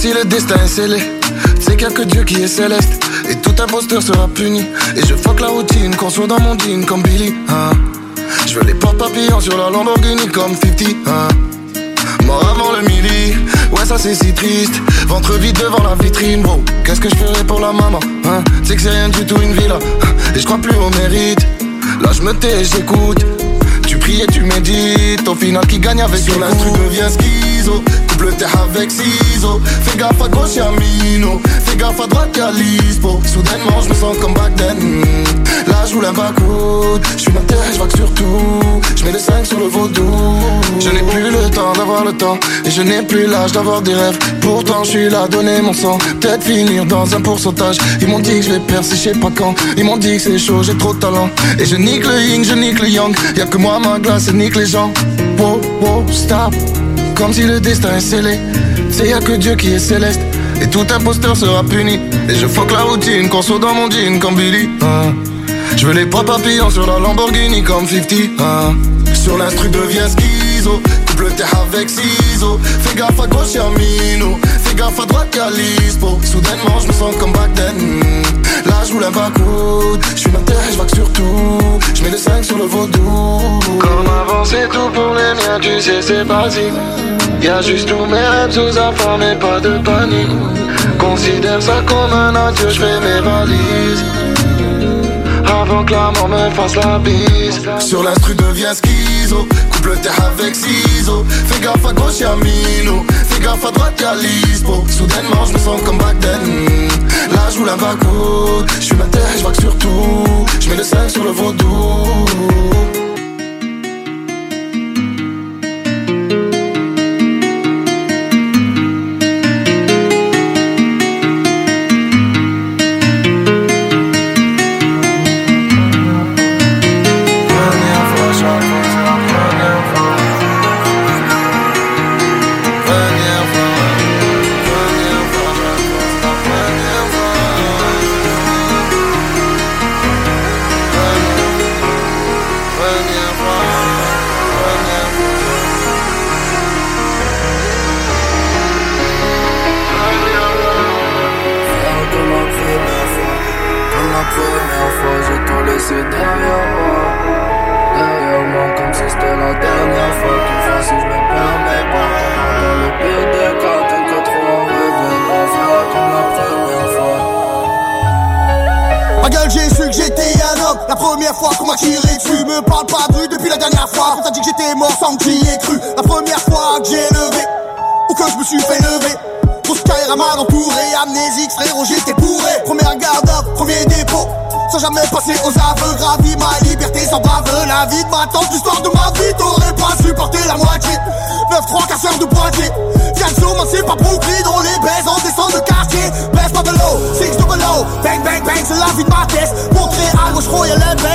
Si le destin est scellé. C'est quelque Dieu qui est céleste. Et tout imposteur sera puni. Et je fuck la routine, qu'on soit dans mon jean comme Billy. Hein. Je veux les portes papillons sur la Lamborghini comme 50. Hein. Mort avant le midi, ouais ça c'est si triste Ventre vide devant la vitrine, bro Qu'est-ce que je ferais pour la maman, hein? C'est que c'est rien du tout une villa Et je crois plus au mérite Là je me tais, j'écoute Tu pries et tu médites Au final qui gagne avec Sur l'instru devient schizo Double terre avec ciseaux Fais gaffe à gauche y'a Mino Fais gaffe à droite y'a Lispo Soudainement je me sens comme back then hmm. Là je roule un backwood Je suis terre, je sur tout Je mets les 5 sur le vaudou Je n'ai plus le temps d'avoir le temps. Et je n'ai plus l'âge d'avoir des rêves. Pourtant, je suis là donner mon sang. Peut-être finir dans un pourcentage. Ils m'ont dit que je vais percer, je sais pas quand. Ils m'ont dit que c'est chaud, j'ai trop de talent. Et je nique le yin, je nique le yang. Y'a que moi, ma glace, et nique les gens. Wow, wow, stop. Comme si le destin est scellé. C'est y'a que Dieu qui est céleste. Et tout imposteur sera puni. Et je fuck la routine, qu'on soit dans mon jean comme Billy. hein. Je veux les pas papillons sur la Lamborghini comme 50. hein. Sur l'instru devient schizo. Double terre avec ciseaux. Fais gaffe à gauche, y'a gaffe à droite, y'a. Soudainement, je me sens comme back then. Hmm. Là, je un backwood. Je suis ma terre, je vague sur tout. Je mets le 5 sur le vaudou. Comme avant, c'est tout pour les miens, tu sais, c'est basique. Y'a juste tous mes rêves sous informe et pas de panique. Considère ça comme un adieu, je fais mes valises. Avant que la mort me fasse la bise. Sur l'instru devient schizo. Coupe le terre avec ciseaux. Fais gaffe à gauche y'a Mino Fais gaffe à droite y'a Lisbo. Soudainement je me sens comme back then. Là je roule un backwood Je suis ma terre et je vague sur tout. Je mets le 5 sur le vaudou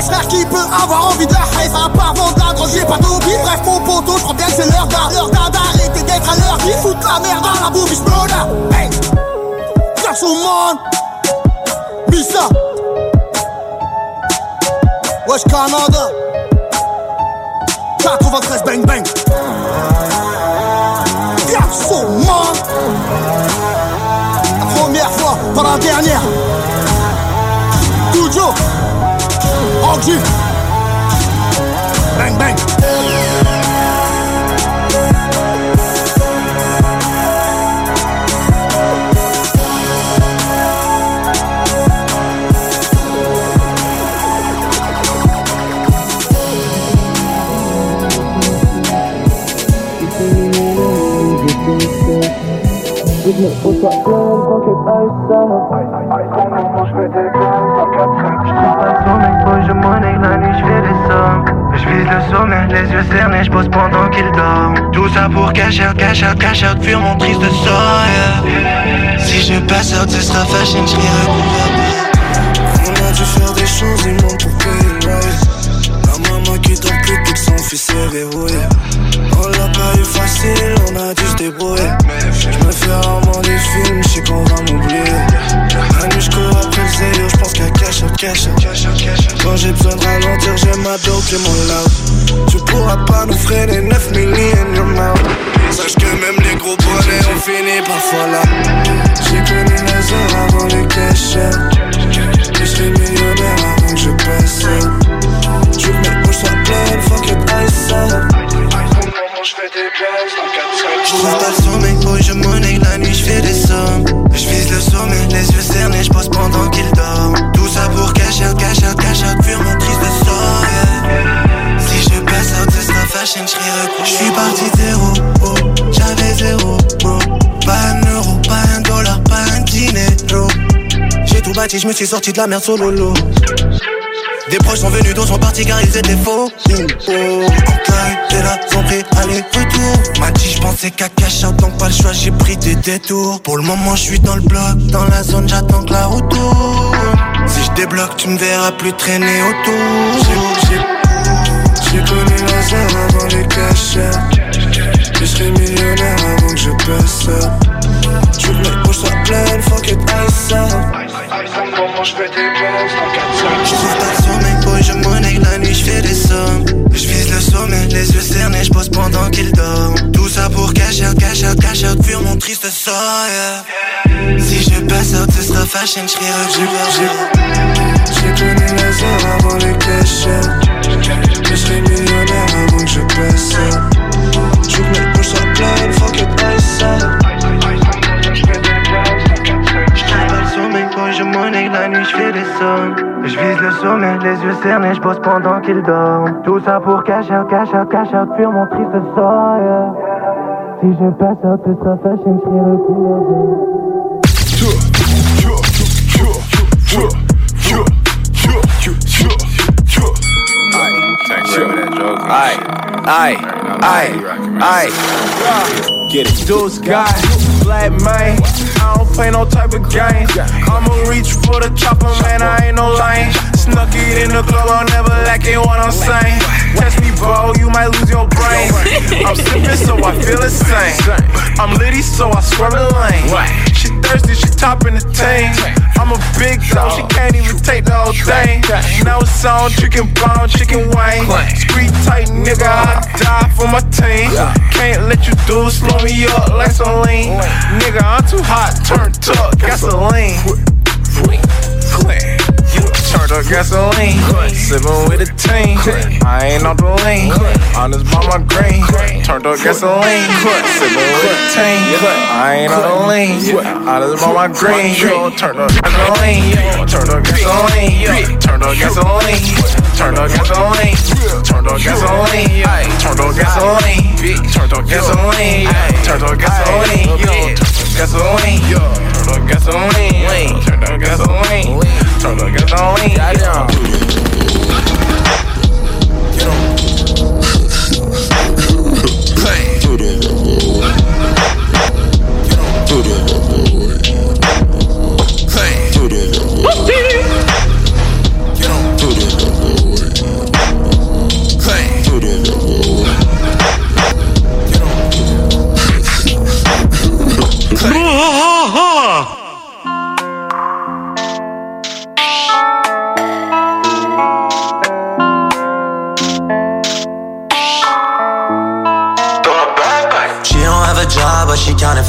royal et baisse. Frère qui peut avoir envie de la à part vendre j'ai pas d'oubli. Bref, mon poteau, je crois bien que c'est l'heure d'arrêter d'être à l'heure. Qui fout la merde dans la bouffe, j'blonde. Bang! Garçon, man! Missa! Wesh, Canada! 93 bang bang! Garçon, man! La première fois, pas la dernière! Je monnaie la nuit, je fais des. Je le sommet, les yeux cernés, je pose pendant qu'il dort. Tout ça pour cacher, cacher, cacher, fuir mon triste sort. yeah. Si je passe out, ce sera fashion, je On a dû faire des choses immondes pour payer le loyer. La maman qui dort plus que son fils verrouillé. Pas eu facile, on a dû se débrouiller. Je me fais rarement des films, je sais qu'on va m'oublier. La nuit, je cours après le zéro, je pense qu'à cash out, cash. Quand j'ai besoin de ralentir, j'ai ma dope, j'ai mon loud. Tu pourras pas nous freiner 9 millions your mouth. Sache que même les gros bonnets ont fini parfois là. J'ai connu les heures avant les cash. Et je millionnaire avant que je passe. Je trouve pas le sommeil, boy, je monnaie la nuit, je fais des sommes. Je vise le sommet, les yeux cernés, je pose pendant qu'il dort. Tout ça pour cacher, cacher, cacher, fuir mon triste sort. Si je passe out, ce sera fashion, je Je suis parti zéro, oh, j'avais zéro, bro. Pas un euro, pas un dollar, pas un dinero. J'ai tout bâti, je me suis sorti de la merde solo. Des proches sont venus, d'autres sont partis car ils étaient faux. T'es là, sont prêts, allez, retour. M'a dit, j'pensais qu'à cash donc pas le choix, j'ai pris des détours. Pour le moment, je suis dans le bloc, dans la zone, j'attends que la retour. Si je débloque, tu me verras plus traîner autour. J'ai connu la zone avant les cachettes. Je serai millionnaire avant que je passe ça. Tu veux que mes poches soient pleines, fuck it, ice out. je des Je trouve pas pendant qu'il dort. Tout ça pour cacher, cacher, cacher, fuir mon triste sort. Si je passe out, ce sera fashion, je J'ai connu la zone avant les cachettes. Je serai millionnaire avant que je passe que mes poches soient pleines, fuck it, ice monnaie la nuit, je fais des sommes. Je vise le sommet, les yeux cernés, je pose pendant qu'il dort. Tout ça pour cacher, cacher, cacher, fuir mon triste sort. Yeah. Si je passe à tout ça, fashion, je serai Aye, aye, aye, aye. Get it. Dude's got black man. I don't play no type of game. I'ma reach for the chopper, man. I ain't no lame. Snuck it in the club, I'll never lack it what I'm saying. Test me, bro, you might lose your brain. I'm sipping, so I feel the same. I'm litty, so I swerve the lane. She thirsty, she topping the team. I'm a big dog, she can't even take the whole thing. Now it's on chicken bone, chicken wing. Street tight nigga, I die for my team. Can't let you do slow me up like some lean. Nigga, I'm too hot, turned up, gasoline. Turned up gasoline, sipping with a team. I ain't on the lean, honest by my green. Turned up gasoline, sipping with a team. I ain't on the lean, honest by my green. Turned up gasoline, turned up gasoline, turned up gasoline, turned up gasoline, turned up gasoline, turned up gasoline, turned up gasoline, turned up gasoline, gasoline, turned up gasoline, up gasoline. Lean. Turned up gasoline. Lean. Turned up gasoline. Goddamn. Get on. Bang. Get on.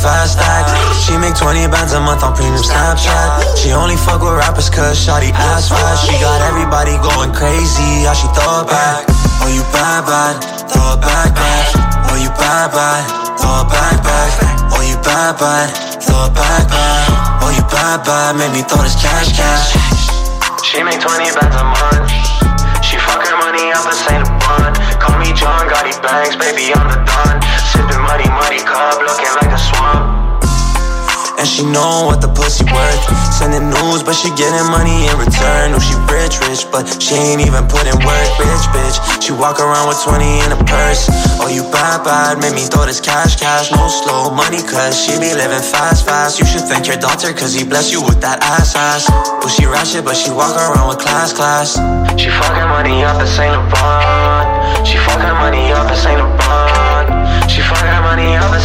Fast stacks. She make 20 bands a month on premium Snapchat. She only fuck with rappers cause shawty ass fast. She got everybody going crazy, how she throw it back. Oh, you bad, bad, throw it back, back. Oh, you bad, bad, throw it back, back. Oh, you bad, bad, throw it back, back. Oh, you bad, bad, make me throw this cash, cash. She make 20 bands a month. She fuck her money up say the bun. Call me John Gotti Banks, baby, I'm the Don. Muddy, muddy cup, looking like a swamp. And she know what the pussy worth. Sending news, but she getting money in return. Oh, she rich, rich, but she ain't even put in work, bitch, bitch. She walk around with 20 in a purse. Oh, you bad, bad, make me throw this cash, cash. No slow money, cause she be living fast, fast. You should thank your doctor, cause he bless you with that ass, ass. Oh, she ratchet, but she walk around with class, class. She fucking money up in Saint Laurent. She fucking money up in Saint Laurent.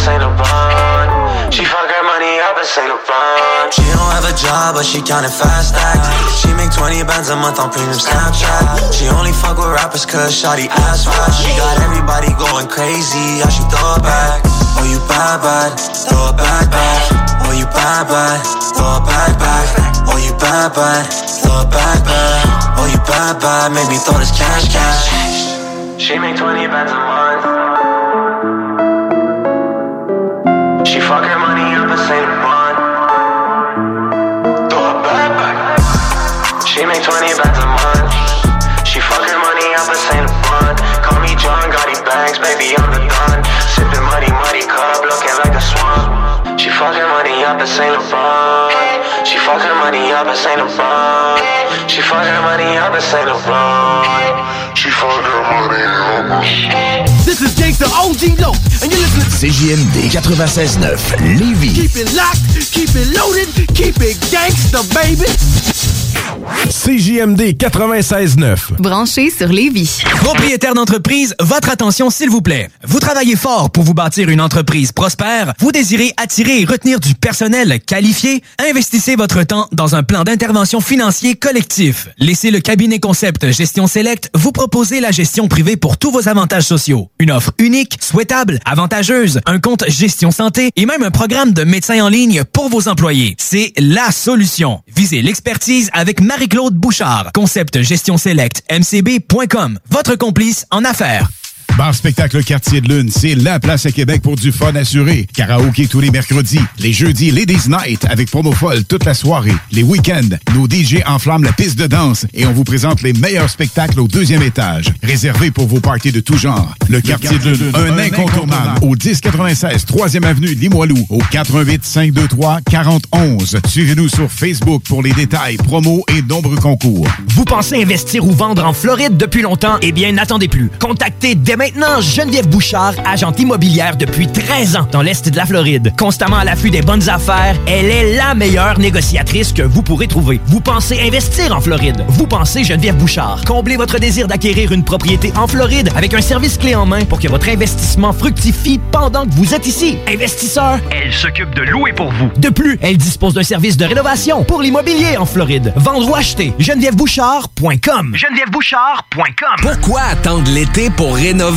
Saint Laurent. She fucking money up in Saint Laurent. She don't have a job, but she counting fast stacks. She make 20 bands a month on premium Snapchat. She only fuck with rappers cause shawty ass fast. She got everybody going crazy, how she throw it back. Oh, you bad, bad, throw it back, back. Oh, you bad, bad, throw it back, back. Oh, you bad, bad, throw it back, back. Oh, you bad, bad, make me throw this cash, cash. She make 20 bands a month. Up and say the bun. She fucking money up and Saint Laurent. She fucking money up and Saint Laurent. She fucking money up. This is Gangsta OG Low, and you're listening to CJMD 96.9 Lévis. Keep it locked, keep it loaded, keep it gangsta, baby. CJMD 96.9. Branché sur Lévis. Propriétaire d'entreprise, votre attention s'il vous plaît. Vous travaillez fort pour vous bâtir une entreprise prospère. Vous désirez attirer et retenir du personnel qualifié. Investissez votre temps dans un plan d'intervention financier collectif. Laissez le cabinet concept Gestion Select vous proposer la gestion privée pour tous vos avantages sociaux. Une offre unique, souhaitable, avantageuse, un compte gestion santé et même un programme de médecin en ligne pour vos employés. C'est la solution. Visez l'expertise avec Marie-Claude Bouchard. Concept gestion select mcb.com. Votre complice en affaires. Bar Spectacle Quartier de Lune, c'est la place à Québec pour du fun assuré. Karaoké tous les mercredis. Les jeudis, Ladies Night avec promo folle toute la soirée. Les week-ends, nos DJ enflamment la piste de danse et on vous présente les meilleurs spectacles au deuxième étage. Réservé pour vos parties de tout genre. Le Quartier de Lune, un incontournable. Au 1096 3e Avenue Limoilou. Au 88 523 4011. Suivez-nous sur Facebook pour les détails, promos et nombreux concours. Vous pensez investir ou vendre en Floride depuis longtemps? Eh bien, n'attendez plus. Contactez dès maintenant Geneviève Bouchard, agente immobilière depuis 13 ans dans l'Est de la Floride. Constamment à l'affût des bonnes affaires, elle est la meilleure négociatrice que vous pourrez trouver. Vous pensez investir en Floride? Vous pensez Geneviève Bouchard? Comblez votre désir d'acquérir une propriété en Floride avec un service clé en main pour que votre investissement fructifie pendant que vous êtes ici. Investisseur, elle s'occupe de louer pour vous. De plus, elle dispose d'un service de rénovation pour l'immobilier en Floride. Vendre ou acheter, genevièvebouchard.com. genevièvebouchard.com. Pourquoi attendre l'été pour rénover?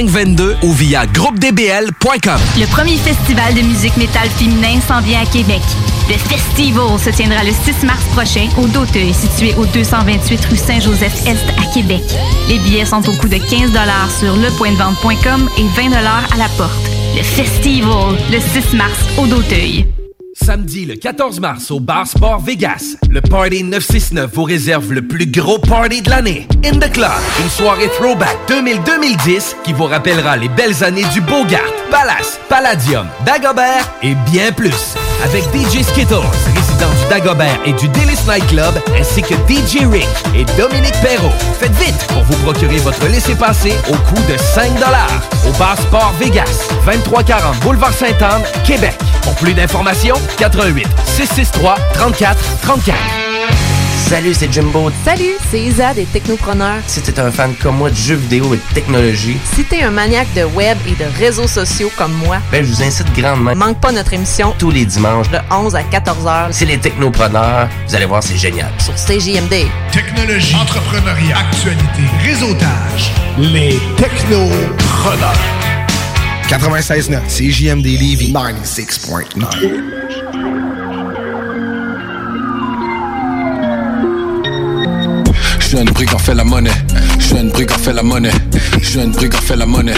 2522 ou via groupedbl.com. Le premier festival de musique métal féminin s'en vient à Québec. Le Festival se tiendra le 6 mars prochain au Doteuil, situé au 228 rue Saint-Joseph-Est à Québec. Les billets sont au coût de 15 sur lepointdevente.com et 20 à la porte. Le Festival, le 6 mars au Doteuil. Samedi le 14 mars au Bar Sport Vegas, le Party 969 vous réserve le plus gros party de l'année. In the Club, une soirée throwback 2000-2010 qui vous rappellera les belles années du Bogart, Palace, Palladium, Dagobert et bien plus. Avec DJ Skittles, du Dagobert et du Délice Night Club, ainsi que DJ Rick et Dominique Perrault. Faites vite pour vous procurer votre laissez-passer au coût de 5 au Bar Sport Vegas, 2340 Boulevard Sainte-Anne, Québec. Pour plus d'informations, 88 663 34 34. Salut, c'est Jimbo. Salut, c'est Isa des Technopreneurs. Si t'es un fan comme moi de jeux vidéo et de technologie, Si t'es un maniaque de web et de réseaux sociaux comme moi, ben je vous incite grandement. manque pas notre émission tous les dimanches de 11 à 14 heures C'est les technopreneurs. Vous allez voir, c'est génial. sur CJMD. Technologie, entrepreneuriat, actualité, réseautage. Les technopreneurs. 96.9, CJMD Levy 96.9. Jeune brigand fait la monnaie, jeune brigand fait la monnaie, jeune brigand fait la monnaie.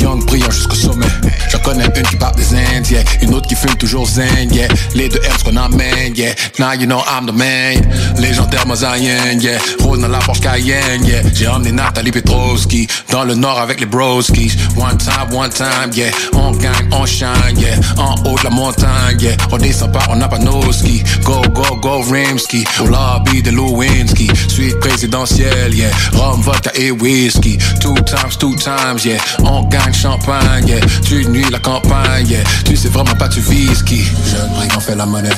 Young brillant jusqu'au sommet. J'en connais une qui parle des Indes, yeah. Une autre qui fume toujours zen, yeah. Les deux R's qu'on emmène, yeah. Now you know I'm the man. Légendaire mosaïen, yeah. Rose dans la Porsche Cayenne, yeah. J'ai emmené Nathalie Petrovski dans le nord avec les broskis. One time, one time, yeah. On gagne, on shine, yeah. En haut de la montagne, yeah. On descend pas, on n'a pas nos skis. Go, go, go, Rimski. Au lobby de Lewinsky. Suite présidentielle, yeah. Rhum, vodka et whisky. Two times, two times, yeah. On gagne champagne, yeah. Tu nuis la campagne, yeah. Tu sais vraiment pas tu vis qui? Jeune brigand fait la monnaie.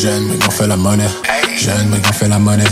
Jeune brigand fait la monnaie. Jeune brigand fait la monnaie.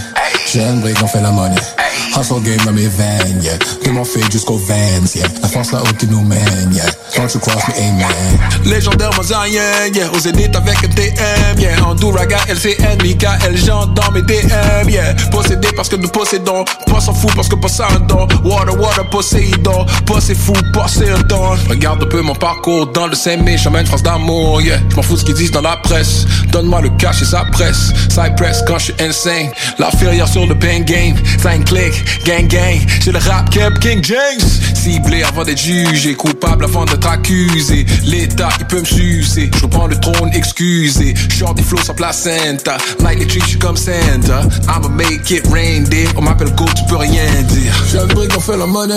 Jeune brigand fait la monnaie. Hustle game dans mes veines, yeah. De mon fait jusqu'aux veines, yeah. La force là-haut qui nous mène, yeah. Don't you cross me, amen. Légendaire mosaïen, yeah. Aux zénith avec un TM, yeah. En Douraga, LCN, Michael, Jean dans mes DM, yeah. Possédé parce que nous possédons. Pas s'en fout parce que pas ça un don. Water, water, Poséidon. Pas c'est fou, pas c'est un don. Regarde un peu mon parcours dans le Saint-Mé, chemin de France d'amour, yeah. Je m'en fous ce qu'ils disent dans la presse. Donne-moi le cash et ça presse. Cypress quand je suis insane. La filière sur le pain game. 5 clics, gang gang. J'ai le rap cap King James. Ciblé avant d'être jugé. Coupable avant d'être accusé. L'état, il peut me sucer. Je reprends le trône, excusez. Short des flots sans placenta. Like les tricks, je suis comme Santa. I'ma make it rain, dear. On m'appelle Go, tu peux rien dire. Jeune brigue, on fait la monnaie.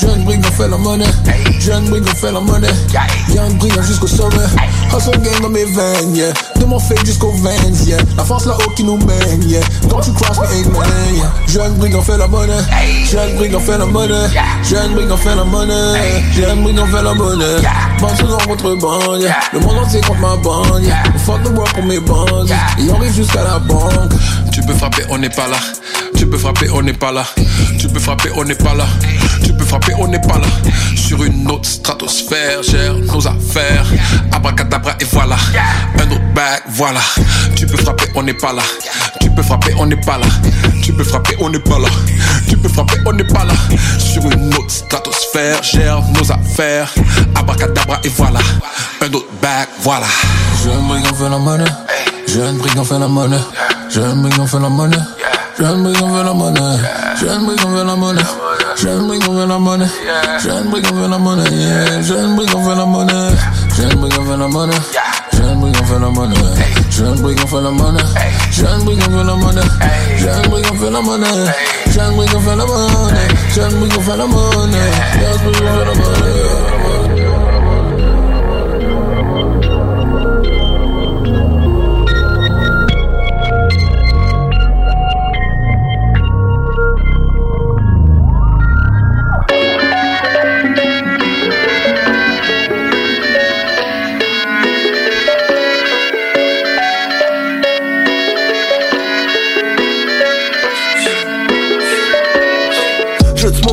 Jeune brigue, on fait la monnaie. Jeune brigue, on fait la monnaie. Young brillant jusqu'au sommet. Hustle game dans mes veines, yeah. De mon fake jusqu'aux veines, yeah. La force là-haut qui nous mène, yeah. Don't you cross me, amen, yeah. Jeune brigue, on fait la monnaie. Jeune brigue, on fait la monnaie. Jeune brigue, on fait la monnaie. Jeune brigue, on fait la monnaie. Bande dans votre bande. Le monde entier contre ma bande, yeah. Fuck the world pour mes bandes. Et on arrive jusqu'à la banque. Tu peux frapper, on n'est pas là. Tu peux frapper, on n'est pas là. Tu peux frapper, on n'est pas là. Tu peux frapper, on n'est pas là. Sur une autre stratosphère, gère nos affaires. Abracadabra et voilà. Un autre bac, voilà. Tu peux frapper, on n'est pas là. Tu peux frapper, on n'est pas là. Tu peux frapper, on n'est pas là. Tu peux frapper, on n'est pas là. Sur une autre stratosphère, gère nos affaires. Abracadabra et voilà. Un autre bac, voilà. Jeune brigand fait la monnaie. Jeune brigand fait la monnaie. Jeune brigand fait la monnaie. Jeune brigand fait la monnaie. Jeune brigand fait la monnaie. Jeune brigand fait la monnaie. Jeune brigand fait la monnaie. Jeune brigand fait la monnaie. Jeune brigand fait la monnaie. Jeune brigand fait la monnaie. Jeune brigand fait la monnaie. Jeune brigand fait la monnaie. Jeune brigand fait la monnaie. Jeune brigand fait la monnaie. Jeune brigand fait la monnaie. Jeune brigand fait la monnaie.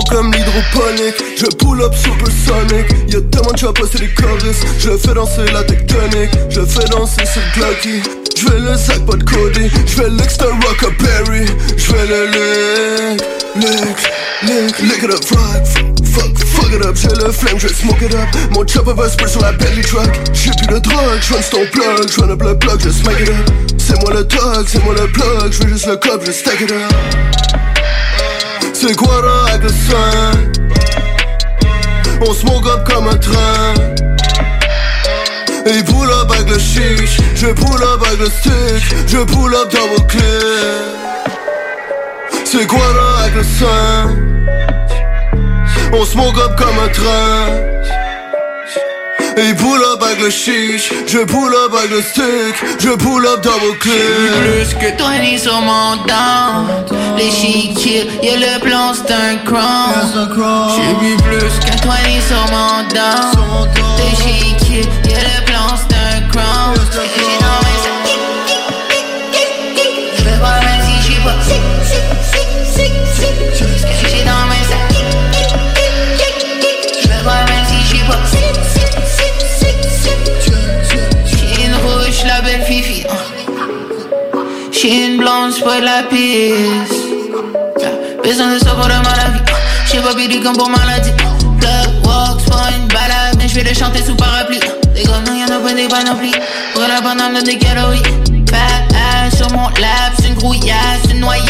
Comme l'hydroponique. Je pull up supersonic Y'a tellement de c'est des choristes. Je fais danser la tectonique. Je fais danser le Glocky Je vais le sac, pas de Cody. Je vais l'extra Rockaberry Je vais le lick, lick, lick. Lick it up, fuck, fuck, fuck it up. J'ai le flame, je smoke it up. Mon chopper va spray sur la belly truck. J'ai plus de drogue, je ton plug. Je up le plug, je smack it up. C'est moi le dog, c'est moi le plug. Je veux juste le cop, je stack it up c'est quoi là avec le sein On smoke up comme un train. Et pull up avec le chiche. Je pull up avec le stick. Je pull up double clip C'est quoi là avec le sein On smoke up comme un train Et pull up avec le chiche Je pull up avec le stick Je pull up double clip plus que toi ni sur mon down chill, y'a le plan c'est un crown J'ai vu plus que toi ni sur mon down chill, y'a le plan c'est un crown J'ai dans mes sacs J'vais voir même si j'ai pas dans J'ai une blanche, pas de la piste Besoin de savoir de maladie J'ai pas comme pour maladie Plug, walk, c'est pas une balade Mais j'vais le chanter sous parapluie. Des gommes, non y'en a pas des panoplies. Pour la banane de des calories Bad sur mon lap, c'est une grouillasse, une noyade.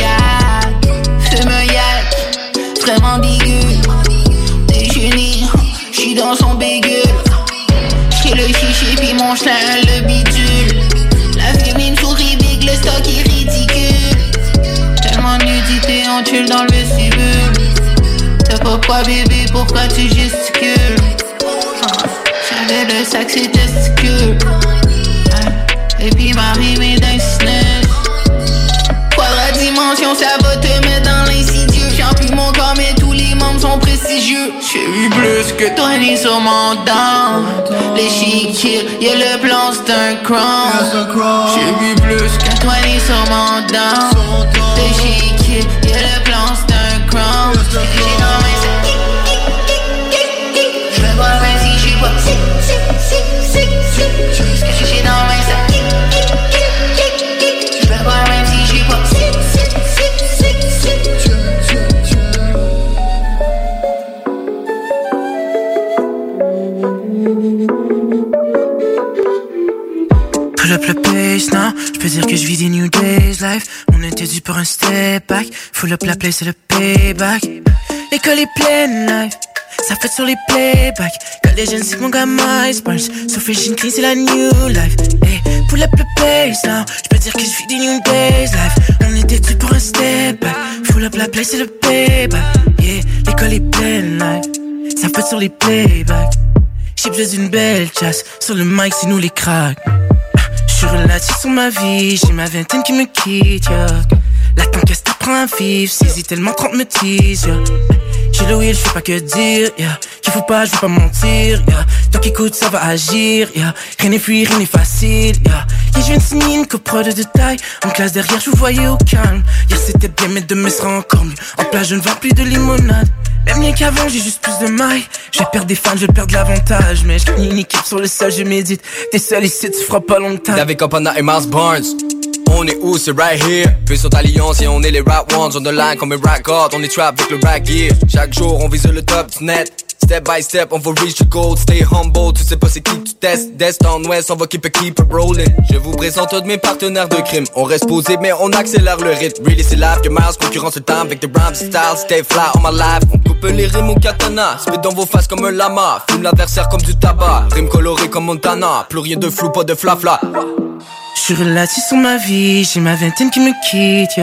Fume yak, vraiment dégueu Déjeuner, j'suis dans son bégule J'suis le chichi puis mon chien le bidule chill dans le vestibule. T'as pas quoi bébé, pourquoi tu gesticules. J'avais le sac, c'est testicule. Et puis ma rime est d'un Quadra dimension, ça va te mettre dans l'insidieux. J'en plus mon corps, mais tous les membres sont prestigieux. J'ai eu plus que toi ni sur mon chic chill, y'a le plan, c'est un crown J'ai vu plus que toi ni sur mon chic chill, y'a chrome. J'ai dans mes sacs. Je vais boire même si j'ai pas. Full up la place c'est le payback. L'école est pleine life Ça fait sur les playbacks. Collégienne c'est mon gars MySpace fresh and clean c'est la new life. Hey, Pull up le pace, non Je peux dire que je vis des new days life. On était dû pour un step back. Full up la place c'est le payback. Yeah, l'école est pleine life Ça fait sur les playbacks. J'ai besoin d'une belle chasse. Sur le mic c'est nous les cracks je relatif sur ma vie, j'ai ma vingtaine qui me quitte, yeah. La qu'est-ce t'apprends à vivre, saisis tellement 30 me tease, yeah. J'ai le je fais pas que dire, yeah. Qu'il faut pas, je vais pas mentir, yeah. Toi qui écoutes, ça va agir, yeah. Rien n'est fluide, rien n'est facile, yeah. Yeah, je viens de signer une copro de détail. En classe derrière, je vous voyais au calme. Yeah, c'était bien, mais demain sera encore mieux. En place, je ne vends plus de limonade. Même bien qu'avant, j'ai juste plus de mailles. Je vais perdre des fans, je vais perdre l'avantage. Mais je une équipe sur le sol, je médite. T'es seul ici, tu feras pas longtemps. David Copana et Mars Barnes. On est où, c'est right here. Puis sur alliance et on est les rap ones. On the line comme un rap god, on est trap avec le rap gear. Chaque jour, on vise le top net. Step by step, on va reach the goal, stay humble, tu sais pas c'est qui tu testes, d'est en ouest, on va keep it, keep it rolling. Je vous présente tous mes partenaires de crime, on reste posé mais on accélère le rythme. Really c'est live que Miles, concurrence le temps avec des rhymes style, stay fly on my life. On coupe les rimes au katana, spit dans vos faces comme un lama, fume l'adversaire comme du tabac, rime coloré comme Montana, plus rien de flou, pas de flafla. Je suis relatif sur ma vie, j'ai ma vingtaine qui me quitte.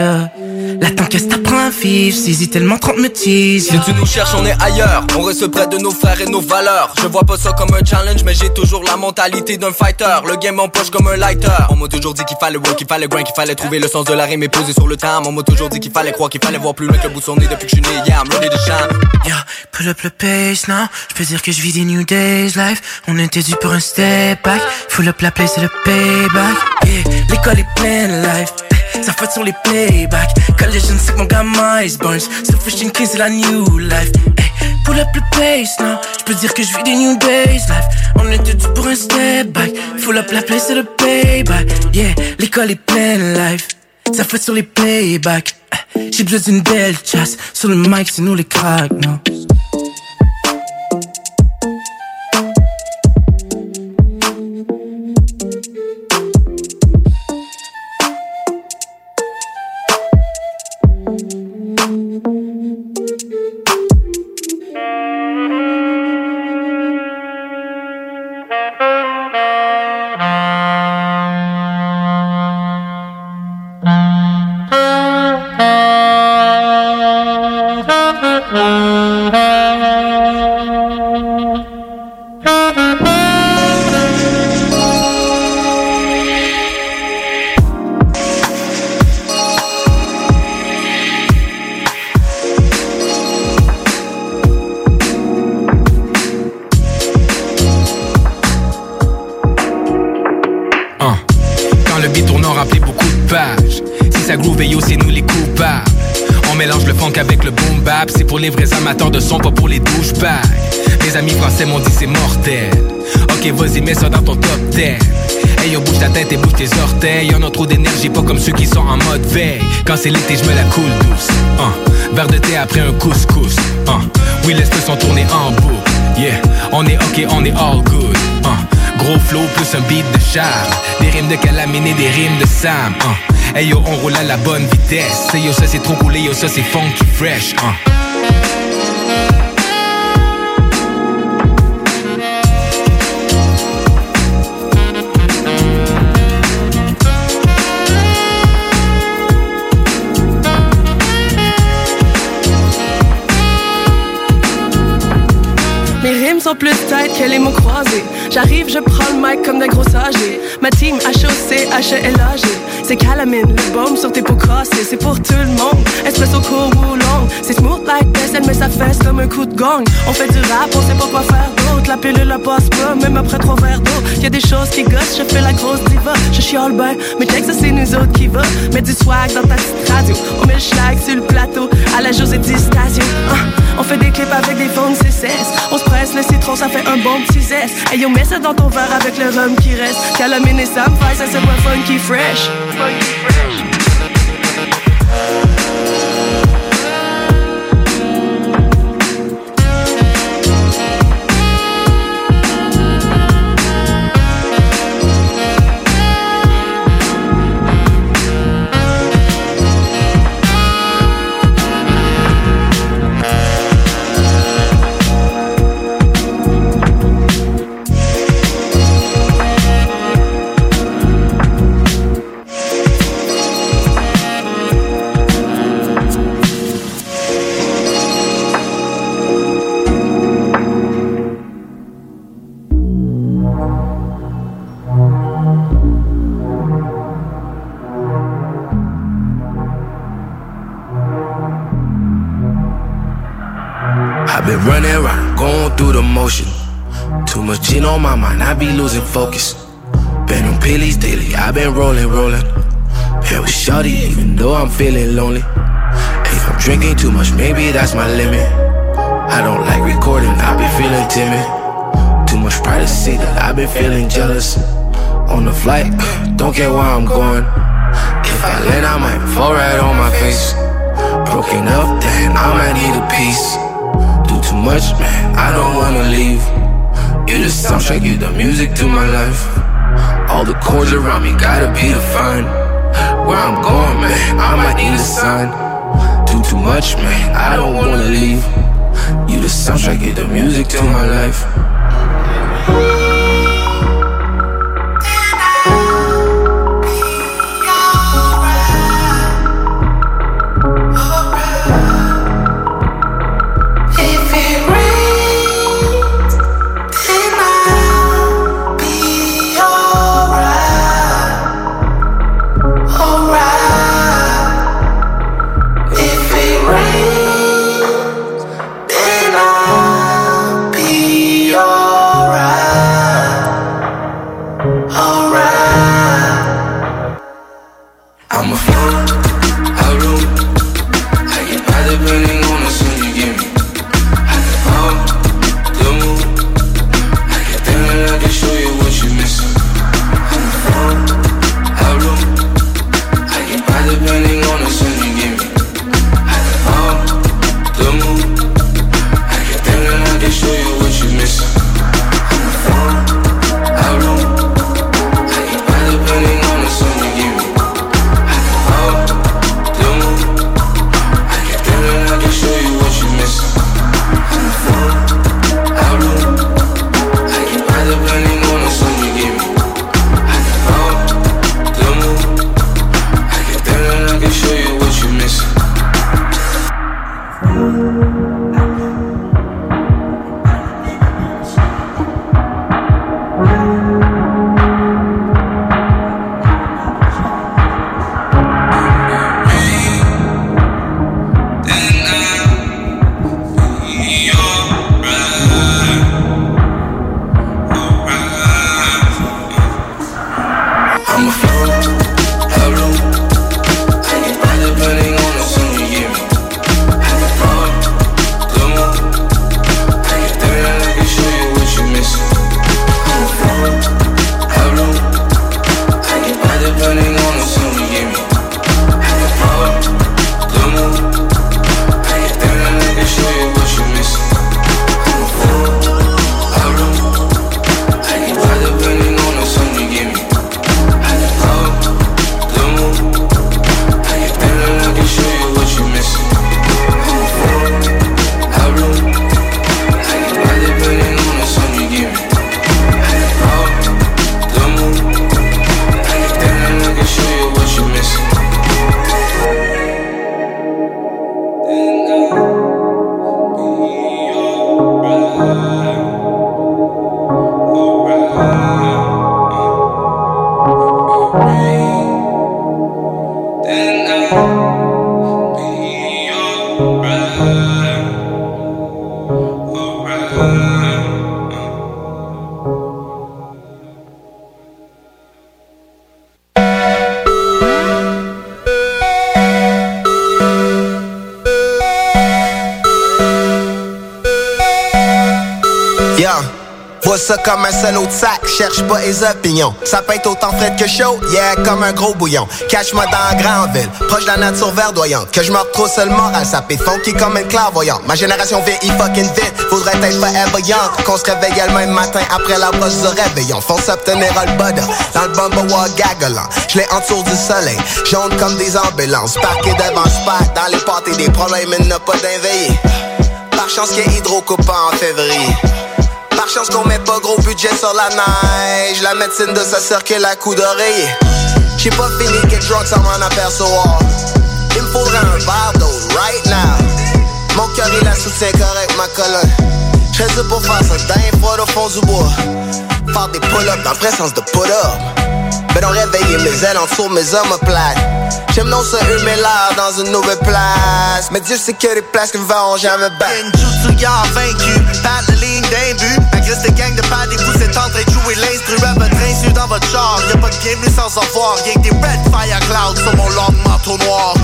La qu'est-ce t'apprends à vivre, saisis tellement 30 me Si tu nous cherches, on est ailleurs. On reste près de nos frères et nos valeurs. Je vois pas ça comme un challenge, mais j'ai toujours la mentalité d'un fighter. Le game en poche comme un lighter. On m'a toujours dit qu'il fallait work, qu'il fallait grind, qu'il fallait trouver le sens de la rime et poser sur le time. On m'a toujours dit qu'il fallait croire, qu'il fallait voir plus loin que le bout de son nez depuis que je suis né. Yeah, I'm ready to shine. Yeah, pull up le pace, non? Je peux dire que je vis des new days life On était dû pour un step back Full up la place c'est le payback Yeah, l'école est pleine life ça fait sur les playbacks. Collision c'est mon gars Miles Burns and clean c'est la new life. Hey, Pull up le pace, non Je peux dire que je vis des new days life. On était dû pour un step back. Full up la place c'est le payback. Yeah, l'école est pleine life. Ça fait sur les playbacks. J'ai besoin d'une belle chasse. Sur le mic c'est nous les cracks, non un beat de charme. Des rimes de calamine et des rimes de Sam. Hein. Hey yo, on roule à la bonne vitesse. Hey yo, ça c'est trop coulé, yo, ça c'est funky fresh. Hein. Plus tête que les mots croisés. J'arrive, je prends le mic comme d'un gros âgé. Ma team HOC, H-E-L-A-G. C'est calamine, le baume sur tes peaux crossées. C'est pour tout le monde, espresso court ou long. C'est smooth like this, elle met sa fesse comme un coup de gong. On fait du rap, on sait pas quoi faire d'autre. La pilule la passe pas, même après trois verres d'eau. Y a des choses qui gossent, je fais la grosse diva. Je chiale ben, mais ça c'est nous autres qui va. Mets du swag dans ta petite radio. On met le schlag sur le plateau, à la José Station. Ah, on fait des clips avec des phones CCS. On se presse le citron, ça fait un bon petit zeste. Hey yo, mets ça dans ton verre avec le rhum qui reste. Calamine et Sam ça se voit funky fresh. Funky fresh. Mind, I be losing focus. Been on pillies daily, I been rolling, rolling. Here with Shorty, even though I'm feeling lonely. If I'm drinking too much, maybe that's my limit. I don't like recording, I be feeling timid. Too much pride to privacy that I been feeling jealous. On the flight, don't care where I'm going. If I land, I might fall right on my face. Broken up, then I might need a piece. Do too much, man, I don't wanna leave. You the soundtrack, you the music to my life. All the chords around me gotta be defined. Where I'm going, man, I might need a sign. Do too much, man, I don't wanna leave. You the soundtrack, you the music to my life. Ça comme un seul autre sac, cherche pas les opinions. Ça peut être autant frais que chaud, yeah, comme un gros bouillon. Cache-moi dans la grande ville, proche de la nature verdoyante. Que je me retrouve seul moral, ça fait funky comme une clairvoyante. Ma génération vieillit fucking vite, faudrait être forever young. Qu'on se réveille le même matin après la broche du réveillon. Fonce obtenir le butter, dans le bumble gagolant. Je l'ai entour du soleil, jaune comme des ambulances. Parqué devant spot, dans les pâtés des problèmes, il n'a pas d'inveillé. Par chance qu'il y ait hydrocoupant en février. Par chance qu'on met pas gros budget sur la neige. La médecine de sa circule à coup d'oreiller. J'ai pas fini quelque drunk sans m'en apercevoir Il me faudrait un verre d'eau right now. Mon cœur il la soutient correct ma colonne. J'serais dû pour faire ça d'un fois au fond du bois. Faire des pull-ups dans le sens de put-up Mais non réveiller mes ailes en dessous mes omoplates. J'aime non se humer l'air dans une nouvelle place. Mais Dieu sait que les places qui me vont jamais battre d'un but cette gang de pas des vous êtes en train de jouer l'instru à votre insu dans votre char. Y'a pas de bienvenue sans avoir, y'a que des red fire clouds sur mon long manteau noir.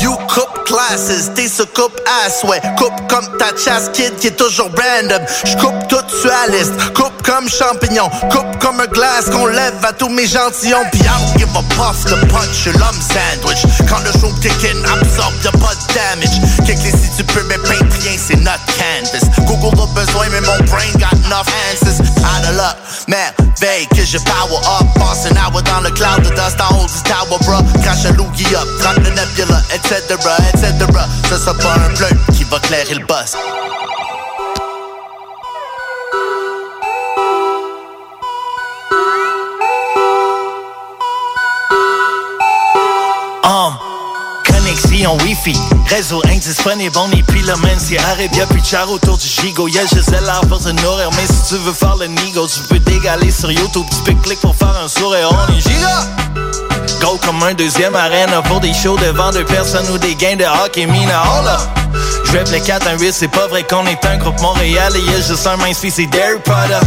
You coupe classes, t'es ce coupe ass, ouais Coupe comme ta chasse kid qui est toujours random. J'coupe tout sur la liste, coupe comme champignon Coupe comme un glace qu'on lève à tous mes gentillons Pis don't give a puff, le punch, l'homme sandwich. Quand le show kick in, absorbe y'a pas de damage. Kick les si tu peux, mais peint rien, c'est notre canvas Google a besoin, mais mon brain got enough answers. Out of luck, merveille que je power up. Passe un hour dans le cloud de dust en haut du tower, bro Crash un loogie up, 39 nebula, etc, etc Ce sera pas un bleu qui va clairer le boss connexion Wi-Fi, réseau indisponible, on est puis le même c'est Arabia puis char autour du gigot. Y'a juste l'art pour se nourrir, mais si tu veux faire le nigo, tu peux dégaler sur YouTube, tu peux cliquer pour faire un sourire, on est giga! Go comme un deuxième arène pour des shows devant deux personnes ou des gains de hockey mina, oh là! J'rap le 4 1 8, c'est pas vrai qu'on est un groupe Montréal et y'a juste un main c'est Dairy Potter.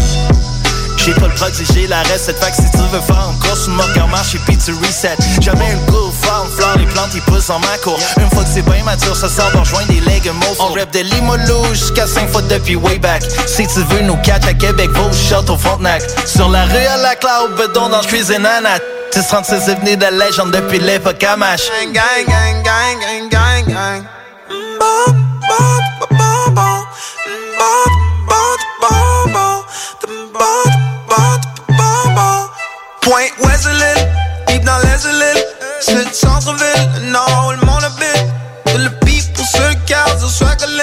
J'ai pas le protéger la recette Fait que si tu veux faire une course ou moque en marche et puis tu reset Jamais un goût farm fleur les plantes ils poussent en ma cour Une fois que c'est bien mature ça sort va rejoindre des legs On rap de Limolo jusqu'à 5 fois depuis way back Si tu veux nous catch à Québec va au shot au Frontenac Sur la rue à la cloud bedon dans cuisine Anna 1036 est venu de légende depuis l'époque Amash Gang, gang, gang, gang, gang, gang, Point Wesley, deep dans îles, c'est le centre-ville, non, le monde habite. C'est le pif pour ceux qui gardent soit collé.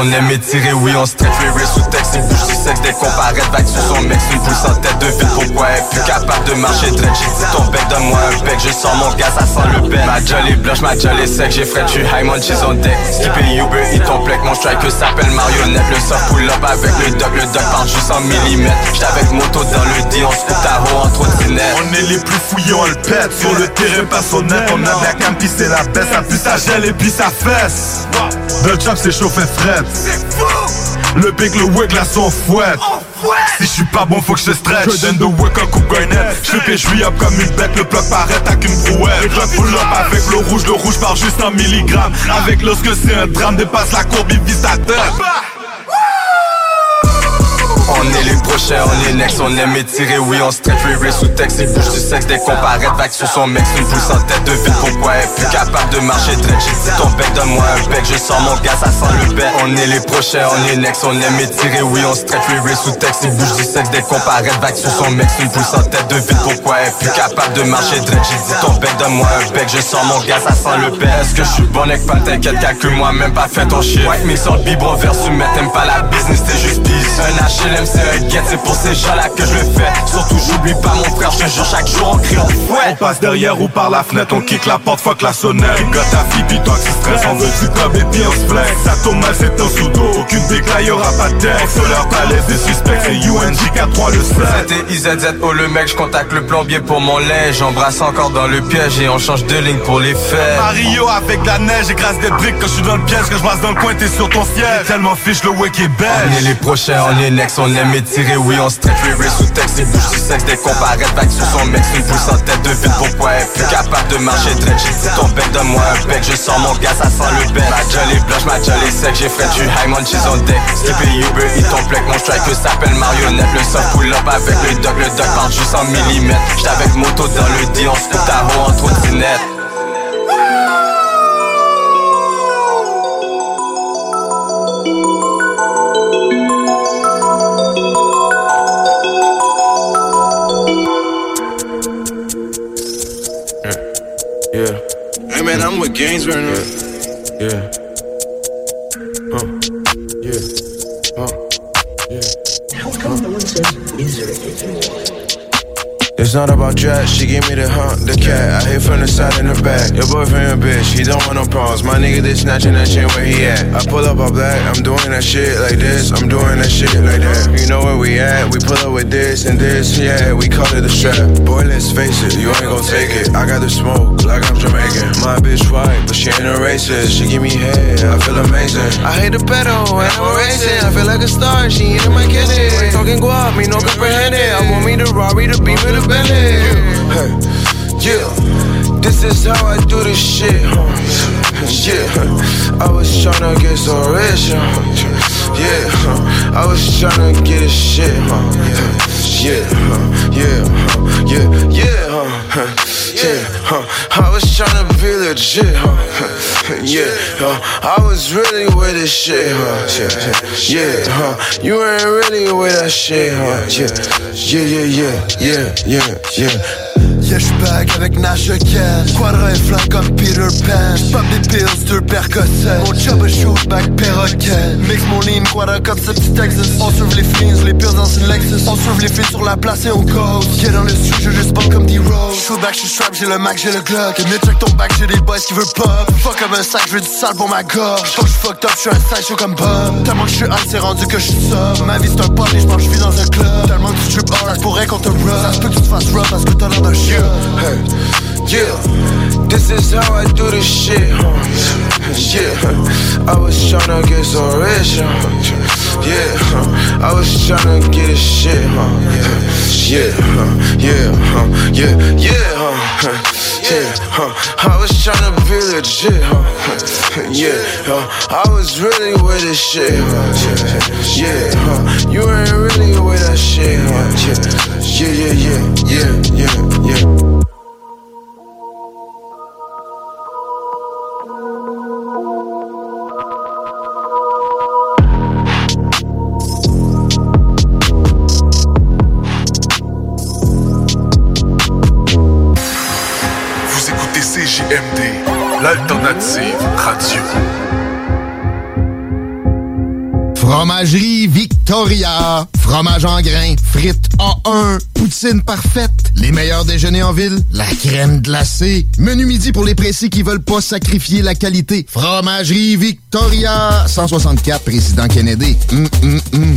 On aime étirer, oui on stress les sous texte taxi bouge sexe dès qu'on paraît vague sur son mec Une boule sans tête de ville. Pourquoi elle plus capable de marcher dread J'ai ton bec donne-moi un bec Je sors mon gaz ça sent le bec. Ma jolie blanche ma jolie sec J'ai frais tu high mon cheese on deck Skippy Uber il ton plec Mon strike s'appelle marionnette. Le soft pull up avec le doc Le doc part juste en millimètres. J'étais avec moto dans le D On se à haut en trottinette On est les plus fouillés on le pète Sur le terrain personnel. On a de la cam c'est la baisse Ça pue ça gèle et puis ça fesse Le chop c'est chauffé fret Le big le wig là son fouette si je suis pas bon, faut que je stretch. Je donne de work un coup garnet. Je fais je up comme une bête. Le bloc paraît à qu'une brouette. Le bloc pull up avec le rouge. Le rouge part juste en milligrammes. Avec lorsque c'est un drame, dépasse la courbe, il vise ta tête. On est les prochains, on est next, on aime étirer, oui on stretch, rire sous texte, il bouge du sexe dès qu'on paraît vague sur son mec, une boule sans tête de ville, pourquoi elle est plus capable de marcher j'ai dit ton bec, donne-moi un bec, je sens mon gaz, ça sent le bec, on est les prochains, on est next, on aime étirer, oui on stretch, rire sous texte, il bouge du sexe dès qu'on paraît vague sur son mec, une boule sans tête de ville, pourquoi elle est plus capable de marcher traite, j'ai dit ton bec, donne-moi un bec, je sens mon gaz, ça sent le bec, est-ce que je suis bon avec pas t'inquiète, calcule-moi même pas fait ton shit, white mix sur le biberon versus mais pas la business, un HLM c'est un c'est pour ces gens-là que je le fais. Surtout j'oublie pas mon frère, je te jure chaque jour on crie fouet On passe derrière ou par la fenêtre, on kick la porte, fuck la sonnette. Kick ta fille pis toi qui stresse, on veut du cob et puis on se flex. Ça tombe mal c'est un dos, aucune décla y'aura pas de texte leur palais des suspects, c'est UNG 4-3 le 7 C'était IZZ, oh le mec, je contacte le plombier pour mon lait J'embrasse encore dans le piège et on change de ligne pour les fêtes. Mario avec la neige, écrase des briques. Quand je suis dans le piège Que je dans le coin, t'es sur ton siège. Tellement fiche le wake est belle. On est les prochains, on est next, on aime étirer, oui on stretch, rire sous texte, il bouge du sexe dès qu'on paraît vague sur son mec Une boule sans tête de ville, pourquoi elle est plus capable de marcher. Traite J'ai ton bec, donne-moi un bec, je sens mon gaz, ça sent le bec. Ma jolie blanche, ma jolie sec, j'ai frais tu high, mon cheese on deck Skippy Uber, il ton plec, mon strike s'appelle marionnette. Le soft pull up avec le doc, le doc part juste en millimètres. J'étais avec moto dans le D, on se à haut en trottinette Hey with Gaines right now. Yeah. Huh. Yeah. Huh. Uh, yeah. How come no one says misery anymore? It's not about dress, she gave me the hunt, the cat. I hit from the side and the back. Your boyfriend a bitch, he don't want no problems. My nigga this snatching that shit where he at. I pull up all black, I'm doing that shit like this. I'm doing that shit like that. You know where we at? We pull up with this and this, yeah, we call it a strap. Boy, let's face it, you ain't gon' take it. I got the smoke, like I'm Jamaican. My bitch white, but she ain't a racist. She give me head, I feel amazing. I hate the pedal, and I'm racing. I feel like a star, she in my candy. Talking guap, me no comprehend it. I want me the Rari, the beam, and the Bentley. Hey, yeah, this is how I do this shit. Yeah, I was tryna get so rich. Yeah. I was tryna get a shit. Yeah, yeah, yeah, yeah, huh? Yeah, huh? I was tryna be legit. Huh? Yeah, huh? I was really with this shit. Huh? Yeah, yeah, huh? You ain't really with that shit. Huh? Yeah, yeah, yeah, yeah, yeah, yeah, yeah. Yeah, j'suis back avec Nash Ken. Quadra et flingue comme Peter Pan. J'pop des pills, deux percocets. Mon job est shoot back perroquet. Mix mon lean, quadra comme ce petit Texas. On sauve les fiends, les pires dans une Lexus. On sauve les filles sur la place et on cause. Yeah dans le studio, je juste pop comme D-Rose Shoot back, j'suis strap, j'ai le Mac, j'ai le Glock. Et mieux check ton back, j'ai des boys qui veulent pop. Fuck comme un sac, j'veux du sale pour ma gorge. J'suis fucked up, j'suis un sideshow comme Bob. Tellement que j'suis high, c'est rendu que j'suis sobre Ma vie c'est un party, j'pense j'vis dans un club. Tellement que tu trip hard, ça pourrait qu'on te rub Ça se que tu te fasses rub parce que t'as l'air d'un chien Hey, yeah, this is how I do this shit. Huh? Yeah, I was tryna get so rich. Huh? Yeah? I was tryna get a shit. Huh? Yeah, huh? yeah, huh? yeah, yeah, huh? Yeah, huh? I was tryna be legit. Huh? Yeah, huh? I was really with this shit. Huh? Yeah, huh? You ain't really with that shit. Huh? Yeah, yeah, yeah, yeah, yeah, yeah. CJMD, l'alternative radio. Fromagerie Victoria. Fromage en grains. Frites A1. Poutine parfaite. Les meilleurs déjeuners en ville. La crème glacée. Menu midi pour les pressés qui veulent pas sacrifier la qualité. Fromagerie Victoria. 164 Président Kennedy. Hum, hum, hum.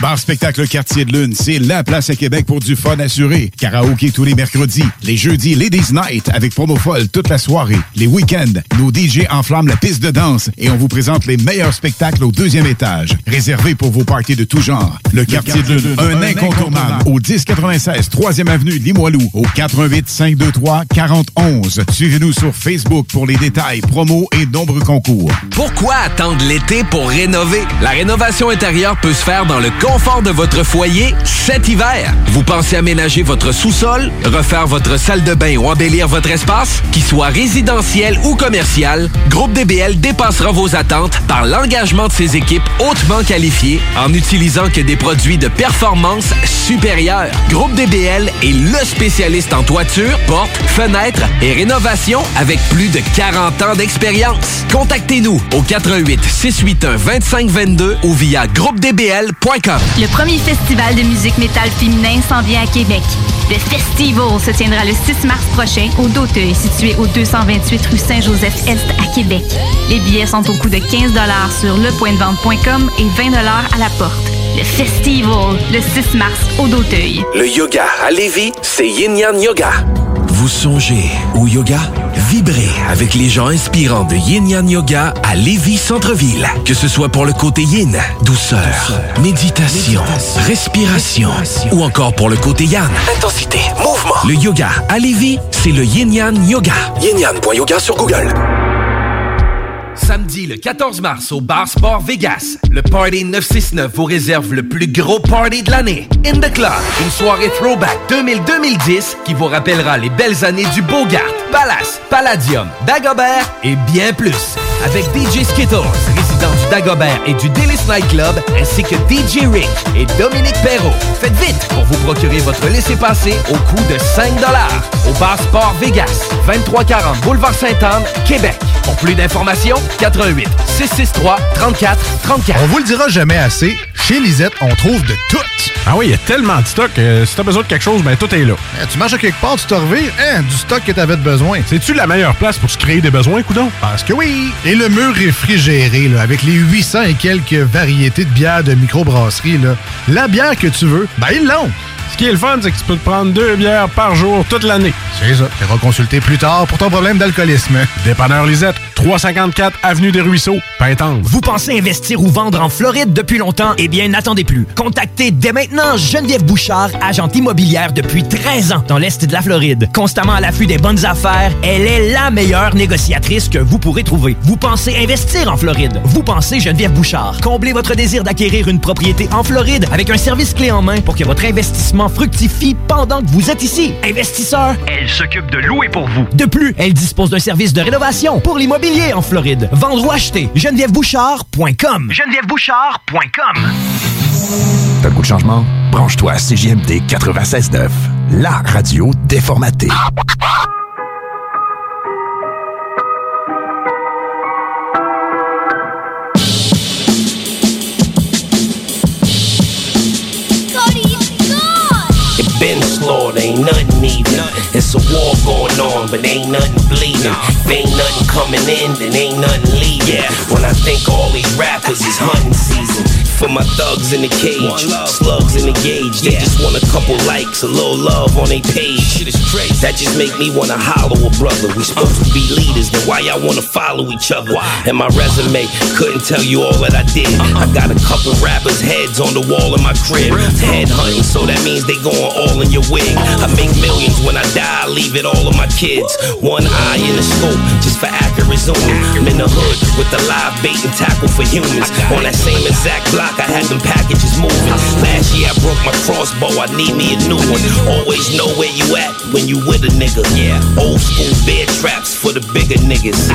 Bar Spectacle Quartier de Lune, c'est la place à Québec pour du fun assuré. Karaoké tous les mercredis. Les jeudis, Ladies Night avec promo folle toute la soirée. Les week-ends, nos DJ enflamment la piste de danse et on vous présente les meilleurs spectacles au deuxième étage. Réservé pour vos parties de tout genre. Le, Quartier, de Lune, un, incontournable. Au 1096 3e Avenue Limoilou. Au 88 523 4011. Suivez-nous sur Facebook pour les détails, promos et nombreux concours. Pourquoi attendre l'été pour rénover? La rénovation intérieure peut se faire dans le confort de votre foyer cet hiver. Vous pensez aménager votre sous-sol, refaire votre salle de bain ou embellir votre espace? Qu'il soit résidentiel ou commercial, Groupe DBL dépassera vos attentes par l'engagement de ses équipes hautement qualifiées en n'utilisant que des produits de performance supérieure. Groupe DBL est le spécialiste en toiture, portes, fenêtres et rénovation avec plus de 40 ans d'expérience. Contactez-nous au 88 681 2522 ou via groupedbl.com. Le premier festival de musique métal féminin s'en vient à Québec. Le Festival se tiendra le 6 mars prochain au Doteuil, situé au 228 rue Saint-Joseph-Est à Québec. Les billets sont au coût de 15 sur lepointdevente.com et 20 à la porte. Le Festival, le 6 mars au Doteuil. Le yoga à Lévis, c'est Yin Yang Yoga. Vous songez au yoga? Vibrez avec les gens inspirants de Yin Yang Yoga à Lévis Centre-Ville. Que ce soit pour le côté yin, douceur, méditation, respiration, ou encore pour le côté yang, intensité, mouvement. Le yoga à Lévis, c'est le Yin Yang Yoga. Yin sur Google. Samedi le 14 mars au Bar Sport Vegas, le Party 969 vous réserve le plus gros party de l'année. In the Club, une soirée throwback 2000-2010 qui vous rappellera les belles années du Bogart, Palace, Palladium, Dagobert et bien plus. Avec DJ Skittles, résident du Dagobert et du Délice Night Club, ainsi que DJ Rick et Dominique Perrault. Faites vite pour vous procurer votre laissez-passer au coût de 5 au Bar Sport Vegas, 2340 Boulevard Sainte-Anne, Québec. Pour plus d'informations, 88 663 34 34. On vous le dira jamais assez, chez Lisette, on trouve de tout. Ah oui, il y a tellement de stock. que si t'as besoin de quelque chose, ben tout est là. Eh, tu marches à quelque part, tu te revires, hein, du stock que t'avais besoin. C'est-tu la meilleure place pour se créer des besoins, coudon? Parce que oui! Et le mur réfrigéré, là, avec les 800 et quelques variétés de bières de microbrasserie, là, la bière que tu veux, ben ils l'ont! Ce qui est le fun, c'est que tu peux te prendre deux bières par jour toute l'année. C'est ça. Tu consulter plus tard pour ton problème d'alcoolisme. Dépanneur Lisette, 354 Avenue des Ruisseaux, Pintendre. Vous pensez investir ou vendre en Floride depuis longtemps? Eh bien, n'attendez plus. Contactez dès maintenant Geneviève Bouchard, agente immobilière depuis 13 ans dans l'Est de la Floride. Constamment à l'affût des bonnes affaires, elle est la meilleure négociatrice que vous pourrez trouver. Vous pensez investir en Floride? Vous pensez Geneviève Bouchard. Comblez votre désir d'acquérir une propriété en Floride avec un service clé en main pour que votre investissement fructifie pendant que vous êtes ici. Investisseur, elle s'occupe de louer pour vous. De plus, elle dispose d'un service de rénovation pour l'immobilier en Floride. Vendre ou acheter, genevièvebouchard.com. genevièvebouchard.com. T'as le goût de changement? Branche-toi à CJMD 96.9, la radio déformatée. Walk on on, but ain't nothing bleeding. If ain't nothing coming in, then ain't nothing leaving. When I think all these rappers is hunting season. For my thugs in the cage, slugs in the gauge. They just want a couple likes, a little love on their page. That just make me wanna hollow a brother. We supposed to be leaders, then why y'all wanna follow each other? And my resume couldn't tell you all that I did. I got a couple rappers' heads on the wall in my crib. Head hunting, so that means they going all in your wig. I make millions when I die, I leave it all on my kids. One eye in the scope, just for accurate zooming. I'm in the hood with the live bait and tackle for humans. On that same exact block, I had them packages moving. Last year I broke my crossbow, I need me a new one. Always know where you at when you with a nigga. Yeah, old school bear traps for the bigger niggas.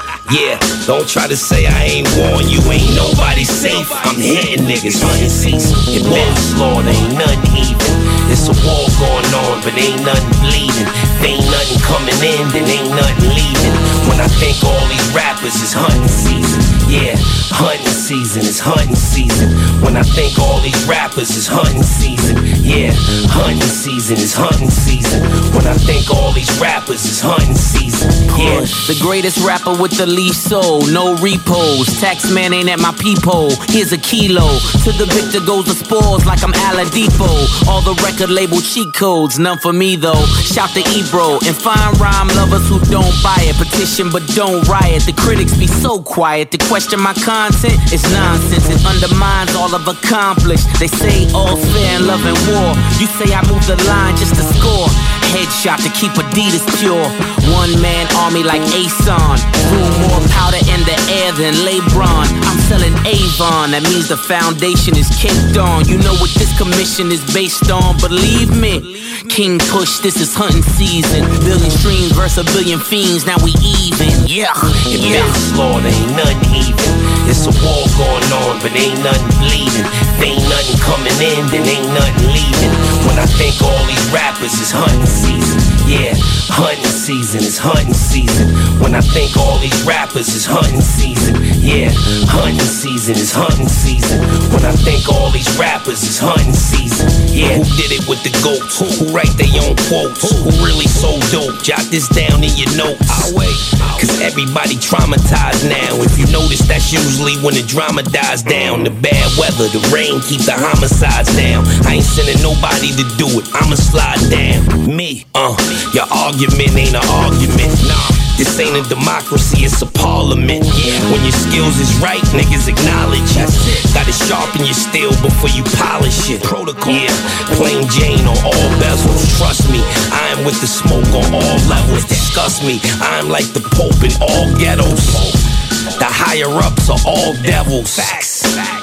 Yeah, don't try to say I ain't warned you, ain't nobody safe. I'm hitting niggas, hunting season. It been slaughtered, ain't nothing even. It's a war going on, but ain't nothing bleeding. If ain't nothing coming in, then ain't nothing leaving. When I think all these rappers is hunting season, yeah, hunting season. is hunting season. When I think all these rappers is hunting season, yeah, hunting season is hunting season. When I think all these rappers is hunting season, yeah. The greatest rapper with the least soul, no repos. Tax man ain't at my peephole. Here's a kilo. To the victor goes the spoils like I'm Aladipo. All the record label cheat codes, none for me though. Shout to Ebro and fine rhyme lovers who don't buy it. Petition but don't riot. The critics be so quiet to question my content. It's nonsense. It undermines all I've accomplished. They say all's fair in love and war. You say I move the line just to score. Headshot to keep Adidas pure. One man army like Ason. Threw more powder in the air than LeBron. I'm selling Avon. That means the foundation is caked on. You know what this commission is based on. Believe me. King Push, this is hunting season. Billion streams versus a billion fiends. Now we even. Yeah. It been slaughter, ain't nothing even. It's a war going on, but ain't nothing bleeding. If ain't nothing coming in, then ain't nothing leaving. When I think all these rappers is hunting season, yeah, hunting season is hunting season. When I think all these rappers is hunting season, yeah, hunting season is hunting season. When I think all these rappers is hunting season, yeah. Who did it with the goats? Who write their own quotes? Who really so dope? Jot this down in your notes. Ah, wait. Cause everybody traumatized now. If you notice, that's usually when the drama dies down. The bad weather, the rain keep the homicides down. I ain't sending nobody to do it. I'ma slide down. Me, uh, your argument ain't an argument. Nah. This ain't a democracy, it's a parliament. When your skills is right, niggas acknowledge it. Gotta sharpen your steel before you polish it. Protocol. Yeah, plain Jane on all bezels. Trust me, I am with the smoke on all levels. Disgust me, I'm like the Pope in all ghettos. The higher ups are all devils.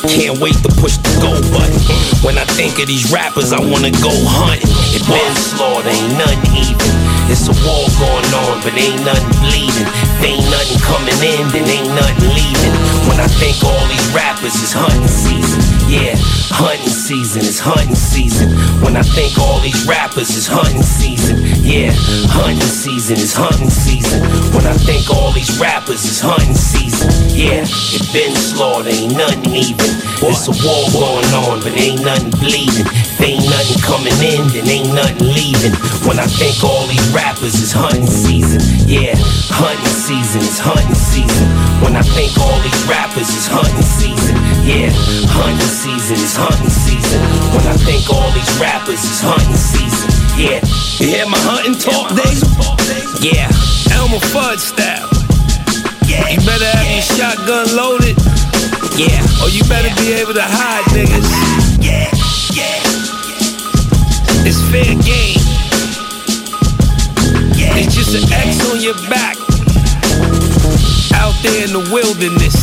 Can't wait to push the go button. When I think of these rappers, I wanna go hunting. It been slaughter, ain't nothing even. It's a war going on, but ain't nothing bleeding. If ain't nothing coming in, then ain't nothing leaving. When I think all these rappers is hunting season, yeah, hunting season is hunting season. When I think all these rappers is hunting season, yeah, hunting season is hunting season. When I think all these rappers is hunting season, yeah, it been slaughter, ain't nothing even. It's a war going on, but ain't nothing bleeding. If ain't nothing coming in, then ain't nothing leaving. When I think all these rappers is hunting season, yeah, hunting season is hunting season. When I think all these rappers is hunting season, yeah, hunting season is hunting season. When I think all these rappers is hunting season, yeah. You hear my hunting talk, Dave? Yeah, Elmer Fudd style. Yeah, you better have your shotgun loaded. Yeah, or you better be able to hide, niggas. Yeah, yeah. It's fair game. It's just an X on your back. Out there in the wilderness.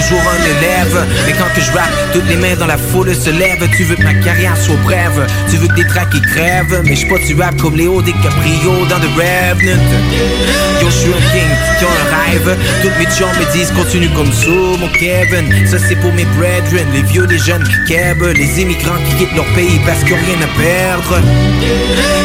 Toujours un élève. Mais quand que je toutes les mains dans la foule se lèvent. Tu veux que ma carrière soit brève. Tu veux que des tracks qui crèvent. Mais je pas du rap comme Léo DiCaprio dans The Revenant. Yo, je suis un king qui a un rêve. Toutes mes chums me disent continue comme ça, mon Kevin. Ça c'est pour mes brethren, les vieux, les jeunes keb, les immigrants qui quittent leur pays parce qu'ils rien à perdre.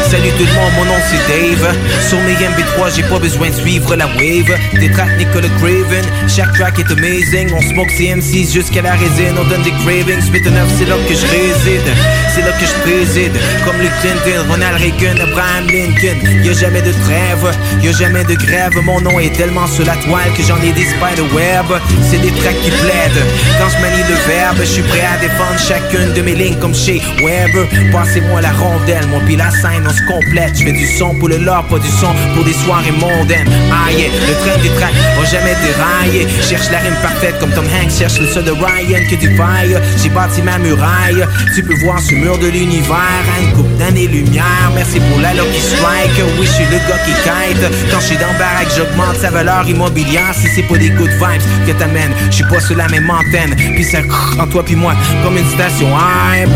Salut tout le monde, mon nom c'est Dave. Sur mes MP3, j'ai pas besoin de suivre la wave. Des tracks Nicolas Craven, chaque track est amazing. Smoke CM6 jusqu'à la résine, on donne des cravings. 8 9, c'est là que je réside, c'est là que je préside. Comme le Clinton, Ronald Reagan, Abraham Lincoln. Y'a jamais de trêve, y'a jamais de grève. Mon nom est tellement sur la toile que j'en ai des spider-web. C'est des tracks qui plaident. Quand je manie le verbe, je suis prêt à défendre chacune de mes lignes comme chez Weber. Passez-moi la rondelle, mon pile la scène, on se complète. Je fais du son pour le lore, pas du son pour des soirées mondaines. Ah yeah, le train des tracks va jamais dérailler. Cherche la rime parfaite comme Tom Hanks cherche le seul de Ryan que tu failles. J'ai bâti ma muraille, tu peux voir ce mur de l'univers. Une coupe d'années-lumière, merci pour la Lucky Strike. Oui, je suis le gars qui kite. Quand je suis dans baraque, j'augmente sa valeur immobilière. Si c'est pas des good vibes que t'amènes, je suis pas sur la même antenne. Puis ça en toi puis moi comme une station hype.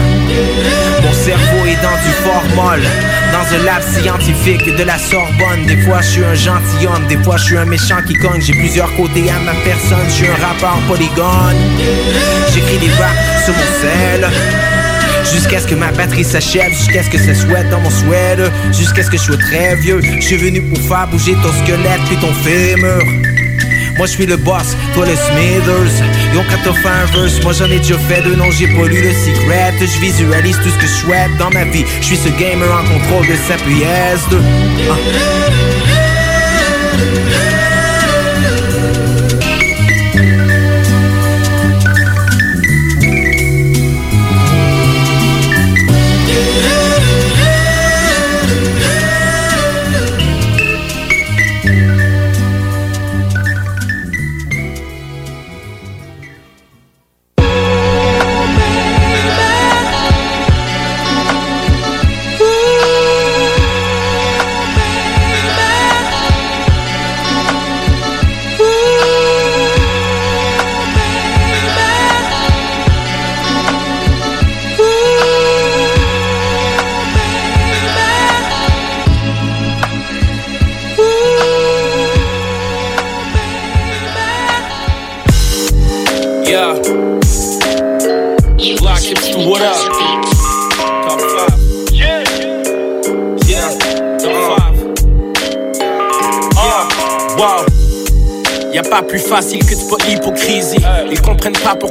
Mon cerveau est dans du formol un lab scientifique de la Sorbonne. Des fois, je suis un gentilhomme, des fois, je suis un méchant qui cogne. J'ai plusieurs côtés à ma personne, je suis un rappeur polygone. J'écris des raps sur mon sel. Jusqu'à ce que ma batterie s'achève, jusqu'à ce que ça souhaite dans mon sweat, jusqu'à ce que je sois très vieux. Je suis venu pour faire bouger ton squelette puis ton fémur. Moi je suis le boss, toi le Smithers Yo quand t'as un verse, moi j'en ai déjà fait deux Non j'ai pas lu le secret Je visualise tout ce que je souhaite dans ma vie Je suis ce gamer en contrôle de sa PS2 Yeah.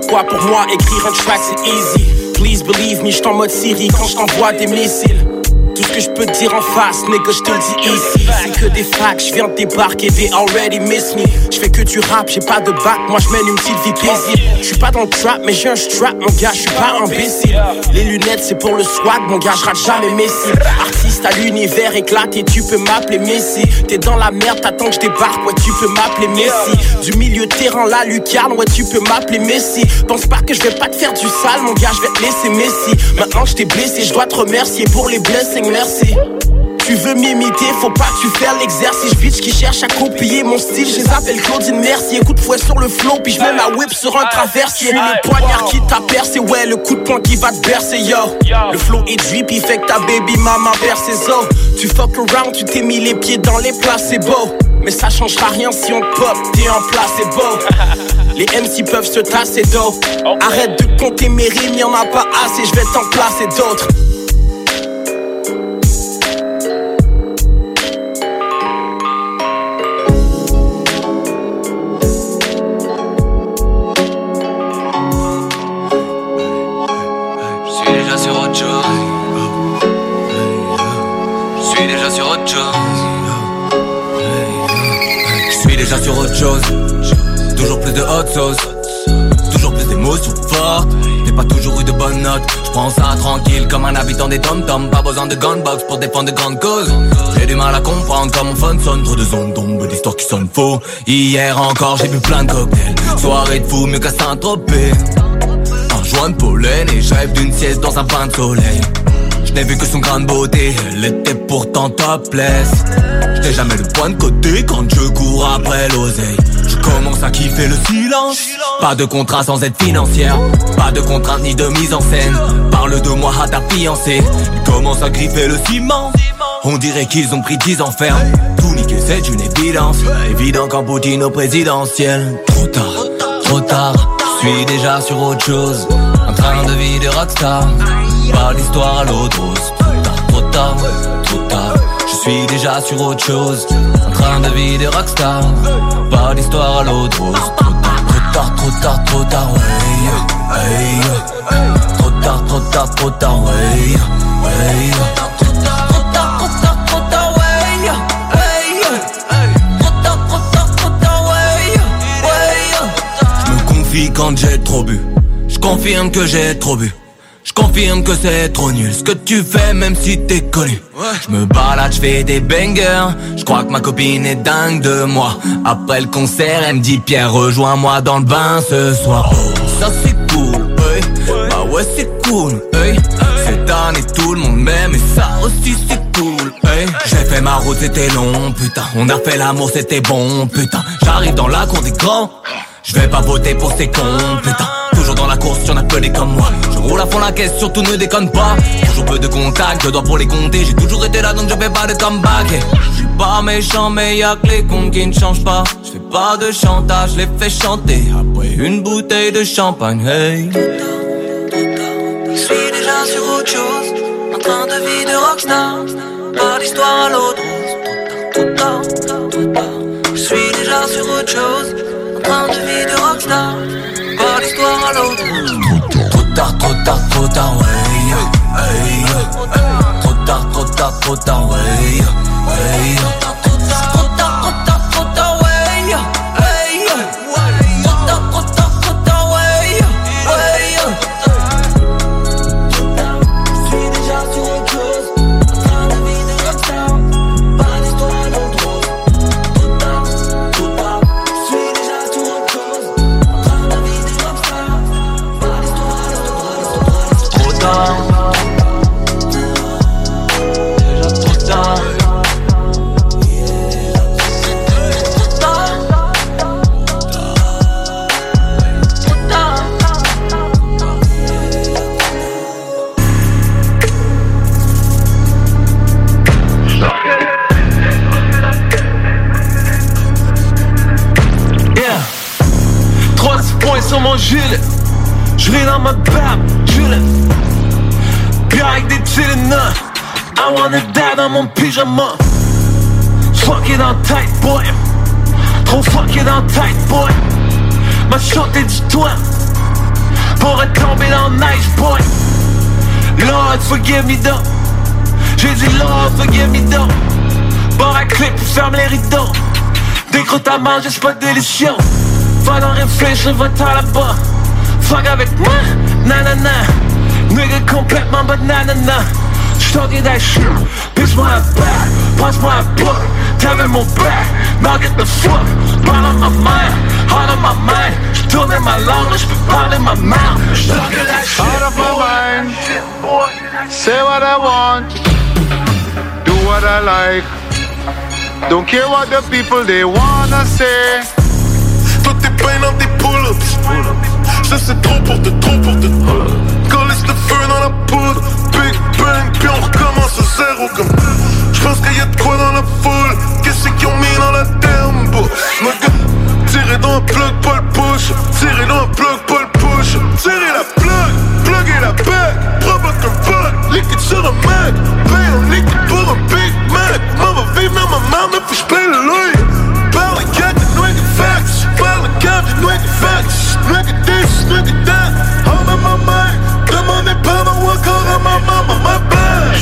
Pour moi écrire un track c'est easy. Please believe me, j't'en mode Siri quand j't'envoie des missiles. Tout ce que je peux te dire en face, nigga, je te le dis ici. C'est que des facts, je viens de débarquer, they already miss me. Je fais que du rap, j'ai pas de bac, moi je mène une petite vie paisible. Je suis pas dans le trap, mais j'ai un strap, mon gars, je suis pas imbécile. Les lunettes, c'est pour le swag, mon gars, je jamais Messi. À l'univers éclaté, tu peux m'appeler Messi. T'es dans la merde, t'attends que je débarque, ouais, tu peux m'appeler Messi. Du milieu terrain, la lucarne, ouais, tu peux m'appeler Messi. Pense pas que je vais pas te faire du sale, mon gars, je vais te laisser Messi. Maintenant je t'ai blessé, je dois te remercier pour les blessings, merci. Tu veux m'imiter, faut pas que tu fasses l'exercice. Bitch qui cherche à copier mon style. Je les appelle Claudine Mercier. Coup de fouet sur le flow Puis je mets ma whip sur un traversier. Le poignard qui t'a percé Ouais le coup de poing qui va te bercer yo. Le flow est drip Il fait que ta baby maman perd ses os. Tu fuck around Tu t'es mis les pieds dans les plats C'est beau mais ça changera rien si on pop, t'es en place, c'est beau. Les MC peuvent se tasser d'eau. Arrête de compter mes rimes, y'en a pas assez, je vais t'en placer d'autres. Déjà autre chose. Toujours plus de hot sauce. Toujours plus d'émotions fortes. J'ai pas toujours eu de bonnes notes. Je prends ça tranquille comme un habitant des tom-toms. Pas besoin de gunbox pour défendre de grandes causes. J'ai du mal à comprendre comment mon phone sonne. Trop de zones d'histoires qui sonnent faux. Hier encore, j'ai bu plein de cocktails. Soirée de fou, mieux qu'à Saint-Tropez. Un joint de pollen et je rêve d'une sieste dans un bain de soleil. Je n'ai vu que son grain de beauté, elle était pourtant topless. N'ai jamais le point de côté quand je cours après l'oseille. Je commence à kiffer le silence. Pas de contrat sans aide financière. Pas de contrainte ni de mise en scène. Parle de moi à ta fiancée. Ils commencent à griffer le ciment. On dirait qu'ils ont pris 10 ans ferme. Tout niquer, c'est une évidence. Évident qu'en Poutine au présidentiel. Trop tard, trop tard. Je suis déjà sur autre chose. Un train de vie de rockstar. Pas l'histoire à l'autre. Trop tard, trop tard, trop tard. Suis déjà sur autre chose. Un train de vie de rockstar. Pas l'histoire à l'autre. Trop tard, trop tard, trop tard, trop tard, Trop tard, trop tard, trop tard, Trop tard, trop tard, trop tard, trop. Je me confie quand j'ai trop bu. Je confirme que j'ai trop bu. Confirme que c'est trop nul ce que tu fais même si t'es connu. Je me balade, je fais des bangers. Je crois que ma copine est dingue de moi. Après le concert elle me dit Pierre rejoins-moi dans le bain ce soir. Ça c'est cool, hey. Bah ouais c'est cool, hey. Cette année tout le monde m'aime et ça aussi c'est cool, hey. J'ai fait ma route c'était long, putain. On a fait l'amour c'était bon, putain. J'arrive dans la cour des grands. Je vais pas voter pour ces cons, putain Toujours dans la course, y'en a peu des comme moi. Je roule à fond la caisse, surtout ne déconne pas. Toujours peu de contacts, je dois pour les compter. J'ai toujours été là donc je fais pas de comeback. Je suis pas méchant, mais y'a que les comptes qui ne changent pas. Je fais pas de chantage, les fais chanter. Après une bouteille de champagne, hey. Je suis déjà sur autre chose, en train de vivre de rockstar. Par l'histoire à l'autre. Je suis déjà sur autre chose, en train de vivre de rockstar. Par l'histoire à l'autre. Trop tard, trop tard, trop tard, ouais. Trop tard, trop tard, trop tard, ouais. Dans mon pyjama. Fuck it en tight, boy. Trop fuck it en tight, boy. Ma shot est du toit. Pour être tombé dans nice, boy. Lord, forgive me, though. J'ai dit Lord, forgive me, though. Bord à clip, ferme les rideaux. Décroute à manger, c'est pas délicieux. Va dans réfléchir, va-t'en là-bas. Fuck avec moi, nanana. Nigga complètement banana. J'talking that shit. Pisse-moi un back, passe-moi un book. T'avais mon back, now get the fuck. Mal on my mind, heart on my mind. J'tournais ma langue, là j'peux parler my mouth. J'talking that shit. Out of my mind. Say what I want. Do what I like. Don't care what the people they wanna say. Toi t'es pas dans tes pull-ups Ça c'est trop pour te, trop pour te collège de feu dans la poudre. Big bang, puis on recommence à zéro. Comme Je pense qu'il y a de quoi dans la foule. Qu'est-ce qu'ils ont mis dans la tempo Ma gueule, tirez dans un plug, pas le push. Tirez dans un plug, pas le push. Tirez la plug, plug et la bague. Provoque un bug, liquide sur un mec Paye un liquide pour un Big Mac. Maman vive, mais ma maman, faut que je le loyer Par les gars, des noix de facts Par les gars, des noix de facts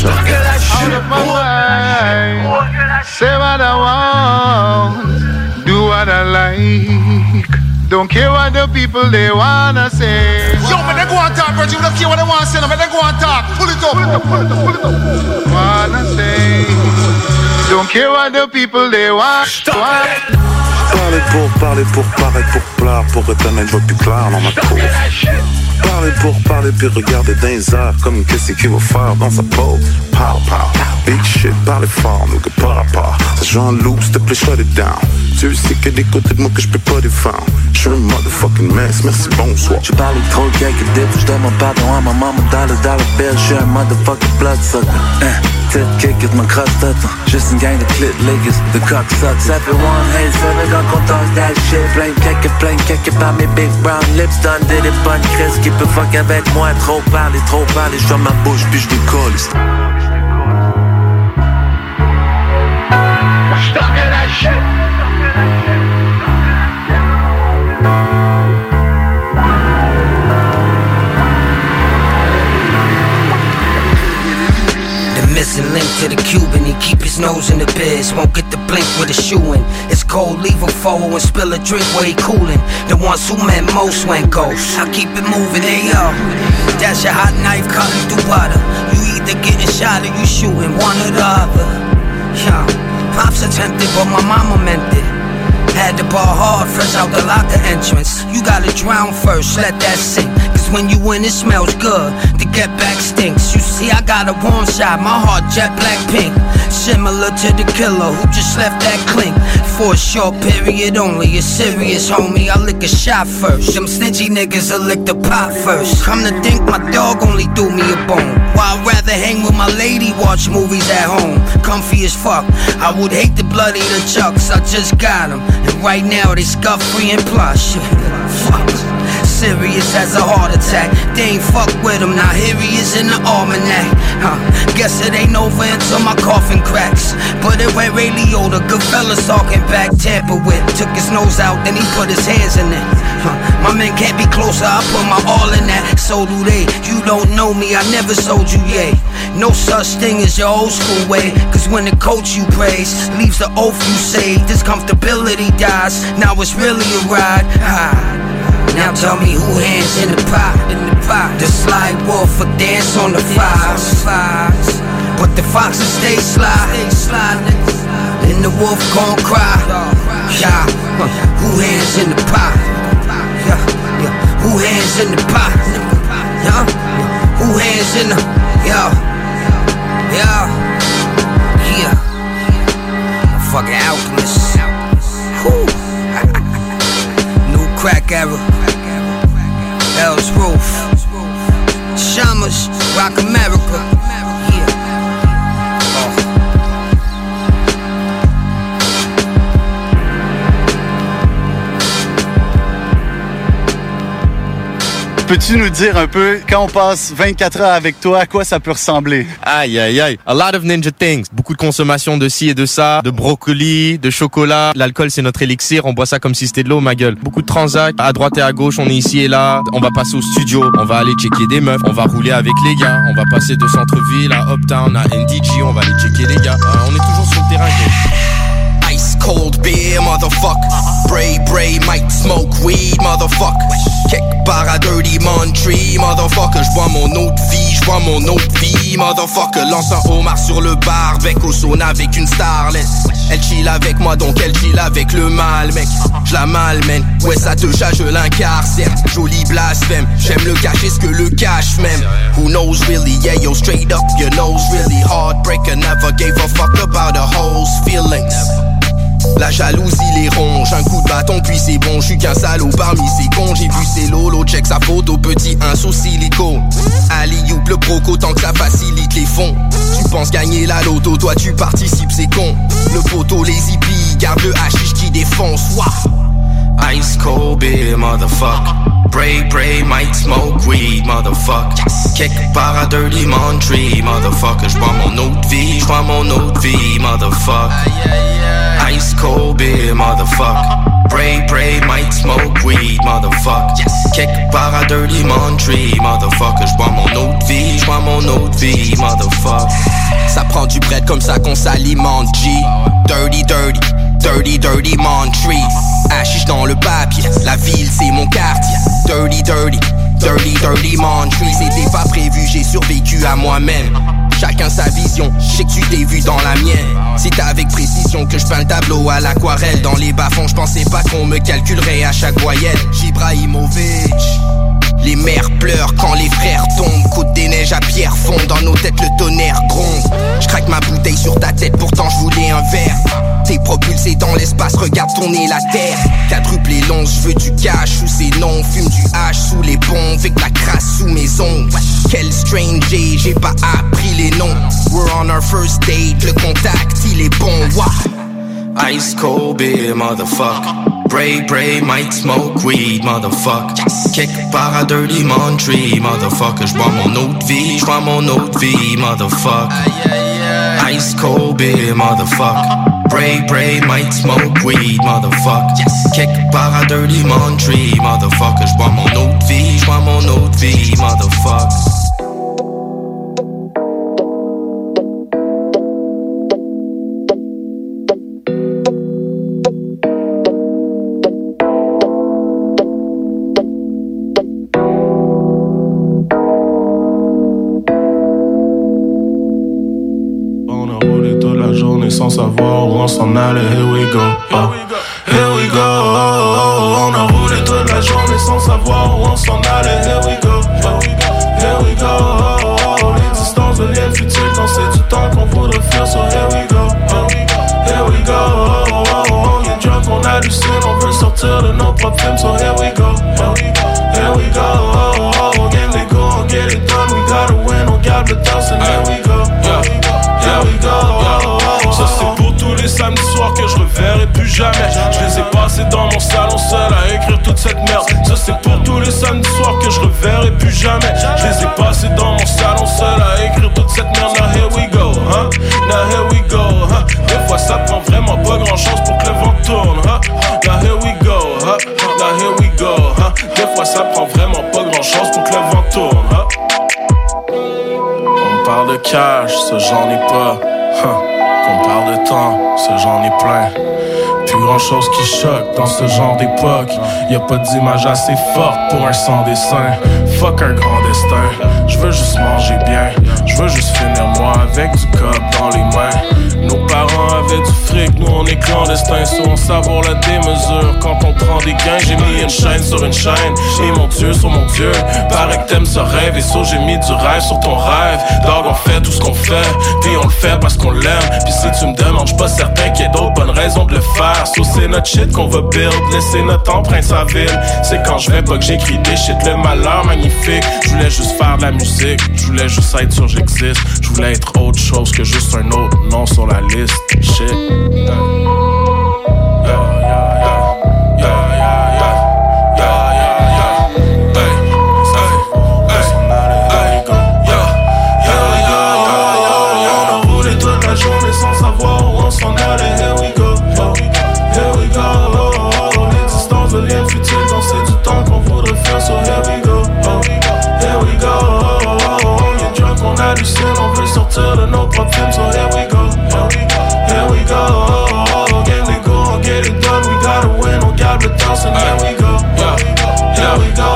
Out of my mind. Say what I want. Do what I like. Don't care what the people they wanna say. Yo, man, they go on talk, Reggie. We don't care what they want to say, no, man, they go on talk. Pull it up. Pull it up, pull it up, pull it up. Wanna say. Don't care what the people they want. Parler pour parler pour paraître pour plaire Pour étonner, je vois plus clair dans ma cour Parler pour parler puis regarder dans les airs Comme qu'est-ce qu'il va faire dans sa peau. Pow pow, big shit, parler fort Nous que par rapport, ça joue en loop S'il te plaît, shut it down Tu sais qu'il y a des côtés de moi que je peux pas défendre. Je suis un motherfucking mess, merci, bonsoir. Je parle trop quelques dips, je demande pardon à ma maman dans le dollar bill, je suis un motherfucking bloodsucker. Hein, tête kickers, mon cross tête, juste une gang de clit lickers, de cocksuckers. Ça fait one hey, seven quand on talk that shit, plein de quelques, plein de quelques par mes big brown lips, done did it, bonne crise qui peut fuck avec moi, trop parler, trop parler, je ma bouche puis je décolle. Stuck in that shit. Missing link to the Cuban, he keep his nose in the biz. Won't get the blink with a shoe in. It's cold, leave a foe and spill a drink where he coolin'. The ones who meant most went ghost. I keep it moving, hey yo. That's your hot knife cutting through butter. You either getting shot or you shooting one or the other. Yeah, pops attempted, but my mama meant it. Had to ball hard, fresh out the locker entrance. You gotta drown first, let that sink. Cause when you win, it smells good. To get back stinks. You see, I got a warm shot, my heart jet black pink. Similar to the killer who just left that clink. For a short period only, it's serious, homie. I lick a shot first. Them stingy niggas will lick the pot first. Come to think, my dog only threw me a bone. Why I'd rather hang with my lady, watch movies at home. Comfy as fuck. I would hate the bloody the chucks, I just got them. And right now they scuff free and plush. Serious as a heart attack. They ain't fuck with him, now here he is in the almanac. Huh. Guess it ain't over until my coffin cracks. But it went Ray Liotta, good fellas talking back, tamper with. Took his nose out, then he put his hands in it. Huh. My men can't be closer, I put my all in that. So do they. You don't know me, I never sold you, yay. No such thing as your old school way. Cause when the coach you praise leaves the oath you say, this comfortability dies. Now it's really a ride. Ah. Now tell me who hands in the pot, in the pot. The slide wolf or dance on the fox. But the foxes stay sly. And the wolf gon' cry. Yeah, who hands in the pot? Yeah, yeah. Who hands in the pot? Yeah, who hands in the? Yeah, yeah, yeah. Fucking alchemist. Whew. New crack era. Hell's Roof. Shamas, Rock America. Peux-tu nous dire un peu, quand on passe 24 heures avec toi, à quoi ça peut ressembler? Aïe, aïe, aïe. A lot of ninja things. Beaucoup de consommation de ci et de ça, de brocoli, de chocolat. L'alcool, c'est notre élixir. On boit ça comme si c'était de l'eau, ma gueule. Beaucoup de transacts. À droite et à gauche, on est ici et là. On va passer au studio. On va aller checker des meufs. On va rouler avec les gars. On va passer de centre-ville à Uptown, à NDG. On va aller checker les gars. Euh, on est toujours sur le terrain, gars. Cold beer, motherfucker. Bray, bray, might smoke weed, motherfucker. Kick bar à Dirty Montry, motherfucker. J'bois mon autre vie, j'bois mon autre vie, motherfucker. Lance un homard sur le bar, avec au sauna avec une starlet. Elle chill avec moi, donc elle chill avec le mal, mec. J'la malmène, ouais, ça te je l'incarcère. Joli blasphème, j'aime le cacher ce que le cache même. Who knows really, yeah, yo, straight up, your nose really. Heartbreaker, never gave a fuck about a hoe's feelings. La jalousie les ronge, un coup de bâton puis c'est bon, je suis qu'un salaud parmi ces cons, j'ai vu ces lolos, check sa photo, petit un sous silico. Ali youp le proco tant que ça facilite les fonds. Tu penses gagner la loto, toi tu participes, c'est con. Le poteau, les hippies, garde le hashish qui défonce, wah. Ice cold beer, motherfucker. Bray, bray, might smoke weed, motherfucker. Kick par à Dirty Montry, motherfucker. J'bois mon autre vie, j'bois mon autre vie, motherfucker. Ice cold beer, motherfucker. Bray, bray, might smoke weed, motherfucker. Kick par à Dirty Montry, motherfucker. J'bois mon autre vie, j'bois mon autre vie, motherfucker. Ça prend du bread comme ça qu'on s'alimente, G. Dirty, dirty. Dirty, dirty Montry. Hashish dans le papier, la ville c'est mon quartier. Dirty, dirty, dirty, dirty Montry. C'était pas prévu, j'ai survécu à moi-même. Chacun sa vision, je sais que tu t'es vu dans la mienne. C'est avec précision que je peins le tableau à l'aquarelle. Dans les bas-fonds, je pensais pas qu'on me calculerait à chaque voyelle. Jibrahimovic. Les mères pleurent quand les frères tombent. Côte des neiges à pierre fond. Dans nos têtes, le tonnerre gronde. Je craque ma bouteille sur ta tête, pourtant je voulais un verre. T'es propulsé dans l'espace, regarde tourner la terre. Je veux du cash sous ces noms. Fume du hache sous les ponts, avec la crasse sous mes ongles. Quel stranger, j'ai pas appris les noms. We're on our first date, le contact il est bon. Wah. Ice cold beer, motherfucker. Bray, bray, might smoke weed, motherfucker. Kick par à Dirty Montry, motherfucker. J'bois mon autre vie, j'bois mon autre vie, motherfucker. Ice cold beer, motherfucker. Bray, bray, might smoke weed, motherfucker. Kick par à Dirty Montry, motherfucker. J'bois mon autre vie, j'bois mon autre vie, motherfucker. Où on s'en allait. Here reverrai plus jamais. Je les ai passés dans mon salon seul à écrire toute cette merde. Now here we go, hein. Now here we go, hein. Des fois ça prend vraiment pas grand chose pour que le vent tourne, hein. Now here we go, hein. Now here we go, hein. Des fois ça prend vraiment pas grand chose pour que le vent tourne, hein. On parle de cash, ça j'en ai pas. Qu'on parle de temps, ça j'en ai plein. Plus grand chose qui choque dans ce genre d'époque. Y a pas d'image assez forte pour un sans dessin. Fuck un grand destin. Je veux juste manger bien. Je veux juste finir moi avec du cop dans les mains. Nous on est clandestins. So on savoure la démesure quand on prend des gains. J'ai mis une chaîne sur une chaîne. Et mon dieu sur mon dieu. Paraît que t'aimes ce rêve. Et so j'ai mis du rêve sur ton rêve. Dog, on fait tout ce qu'on fait. Puis on le fait parce qu'on l'aime. Puis si tu me demandes, j'suis pas certain qu'il y ait d'autres bonnes raisons de le faire. So c'est notre shit qu'on va build. Laisser notre empreinte sa ville. C'est quand je vais pas que j'écris des shit. Le malheur magnifique. Je voulais juste faire de la musique. Je voulais juste être sûr j'existe. Je voulais être autre chose que juste un autre nom sur la liste. Shit. Yeah, we go. We go.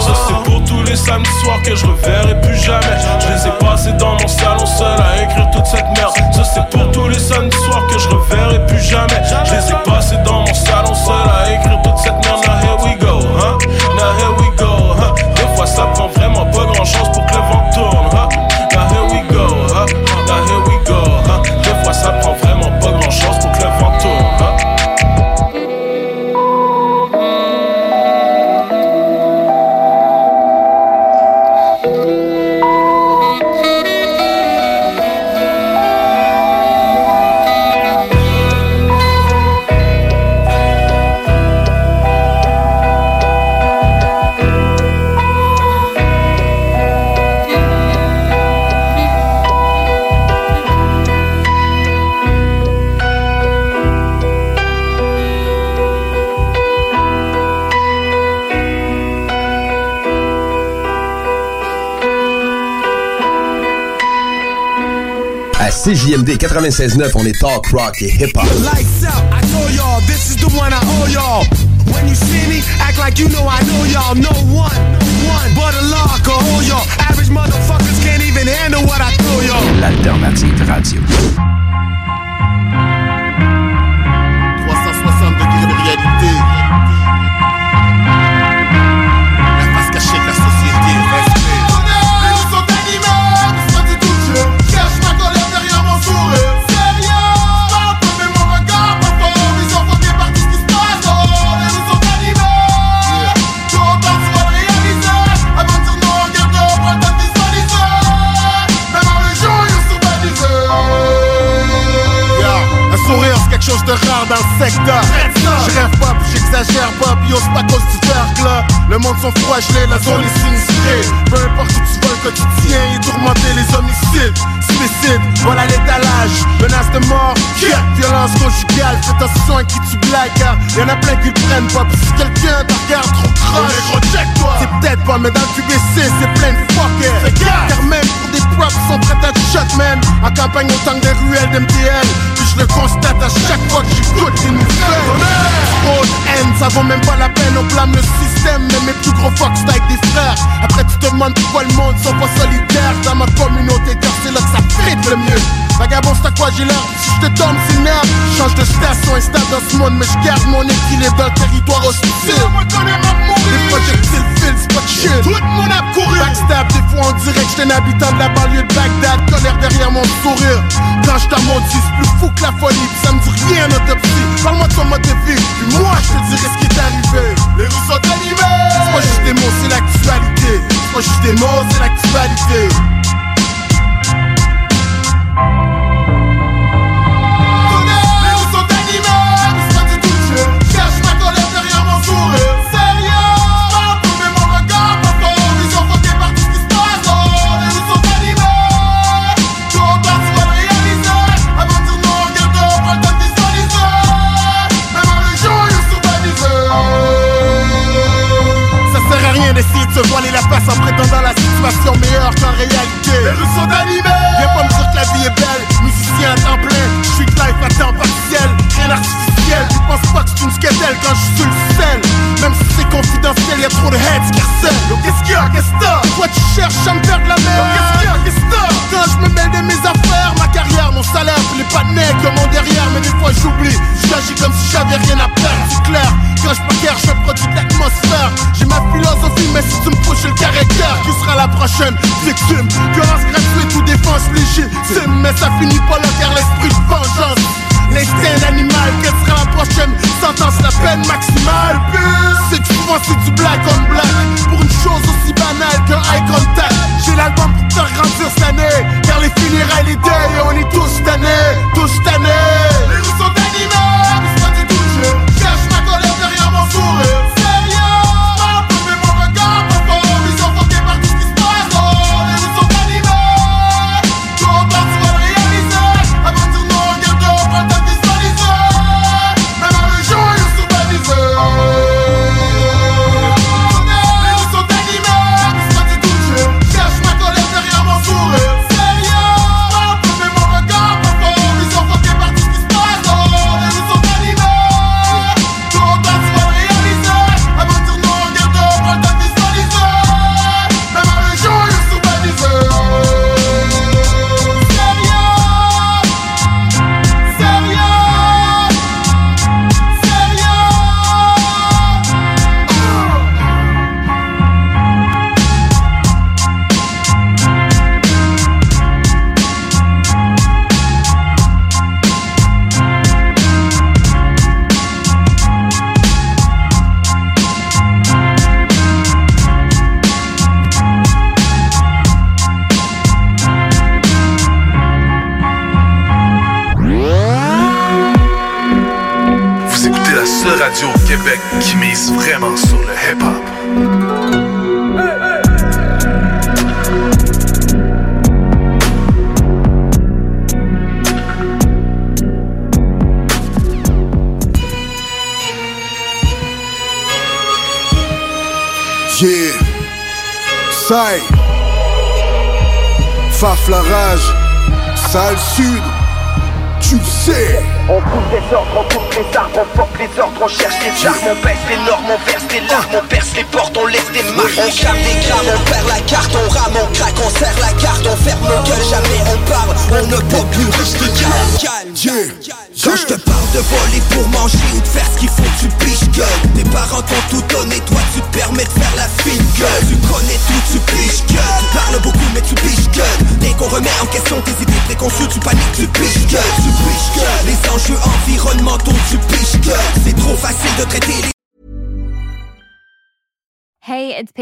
Ça c'est pour tous les samedis soirs que je reverrai plus jamais. Je les ai passés dans mon salon seul à écrire toute cette merde. Ça c'est pour tous les samedis soirs que je reverrai plus jamais. Je les ai passés CJMD 96.9, on est talk rock et hip-hop. Lights out, I told y'all, this is the one I owe y'all. When you see me, act like you know I know y'all. No one, no one, but a law can hold y'all. Average motherfuckers can't even handle what I throw y'all. L'alternative radio. Dans le secteur. Je rêve pas, puis j'exagère pas, puis ose pas cause du verglas. Le monde sont froids, gelés, la zone est sinistrée. Peu importe où tu vas, le quotidien est tourmenté, les homicides, suicides, voilà l'étalage. Menace de mort, yeah. violence conjugale, fais attention à qui tu blagues, car y'en a plein qui le prennent pas. Puis si quelqu'un te regarde trop croche, c'est peut-être pas, mais dans le QBC, c'est plein de fuckers. Car même ils sont prêts à shot, man. En campagne, autant que des ruelles d'MTL. Puis je le constate à chaque fois que j'écoute des nouvelles. De haine, ça vaut même pas la peine, on blâme le système. mais mes plus gros c'est avec des frères. Après tu te demandes pourquoi le monde sont pas solidaires dans ma communauté, car c'est là que ça fit le mieux. Vagabond, c'est à quoi j'ai l'air? Si je te tombe, c'est merde. Change de station et stade dans ce monde, mais je garde mon équilibre dans le territoire hostile. Les projectiles filent, c'est pas de shit. Tout le monde a couru. Backstab, des fois on dirait que j'étais un habitant de la banlieue de Bagdad. Colère derrière mon sourire. Quand je monte, c'est plus fou que la folie. Ça me dit rien en autopsie. Parle-moi de ton mode de vie. Puis moi, je te dirai ce qui est arrivé. Les rues sont animées. C'est pas juste des mots, c'est l'actualité. C'est pas juste des mots, c'est l'actualité. En prétendant la situation meilleure qu'en réalité. Les rues sont animées. Viens pas me dire que la vie est belle. Musicien à temps plein, je suis life à temps partiel. Rien d'artificiel. Tu penses pas que c'est une skatelle quand je suis le sel. Même si c'est confidentiel, y'a trop de heads qui harcèlent. Yo, qu'est-ce qu'il y a, qu'est-ce que Pourquoi tu cherches à me faire de la merde Yo, qu'est-ce qu'il y a, qu'est-ce que Quand je me mêle de mes affaires, ma carrière, mon salaire, puis les pas de que mon derrière. Mais des fois j'oublie, j'agis comme si j'avais rien à perdre. C'est clair, quand je préfère, je produis J'ai ma philosophie, mais si tu me j'ai le caractère. Qui sera la prochaine victime Violence gratuite ou défense légitime. Mais ça finit pas là, car l'esprit de vengeance.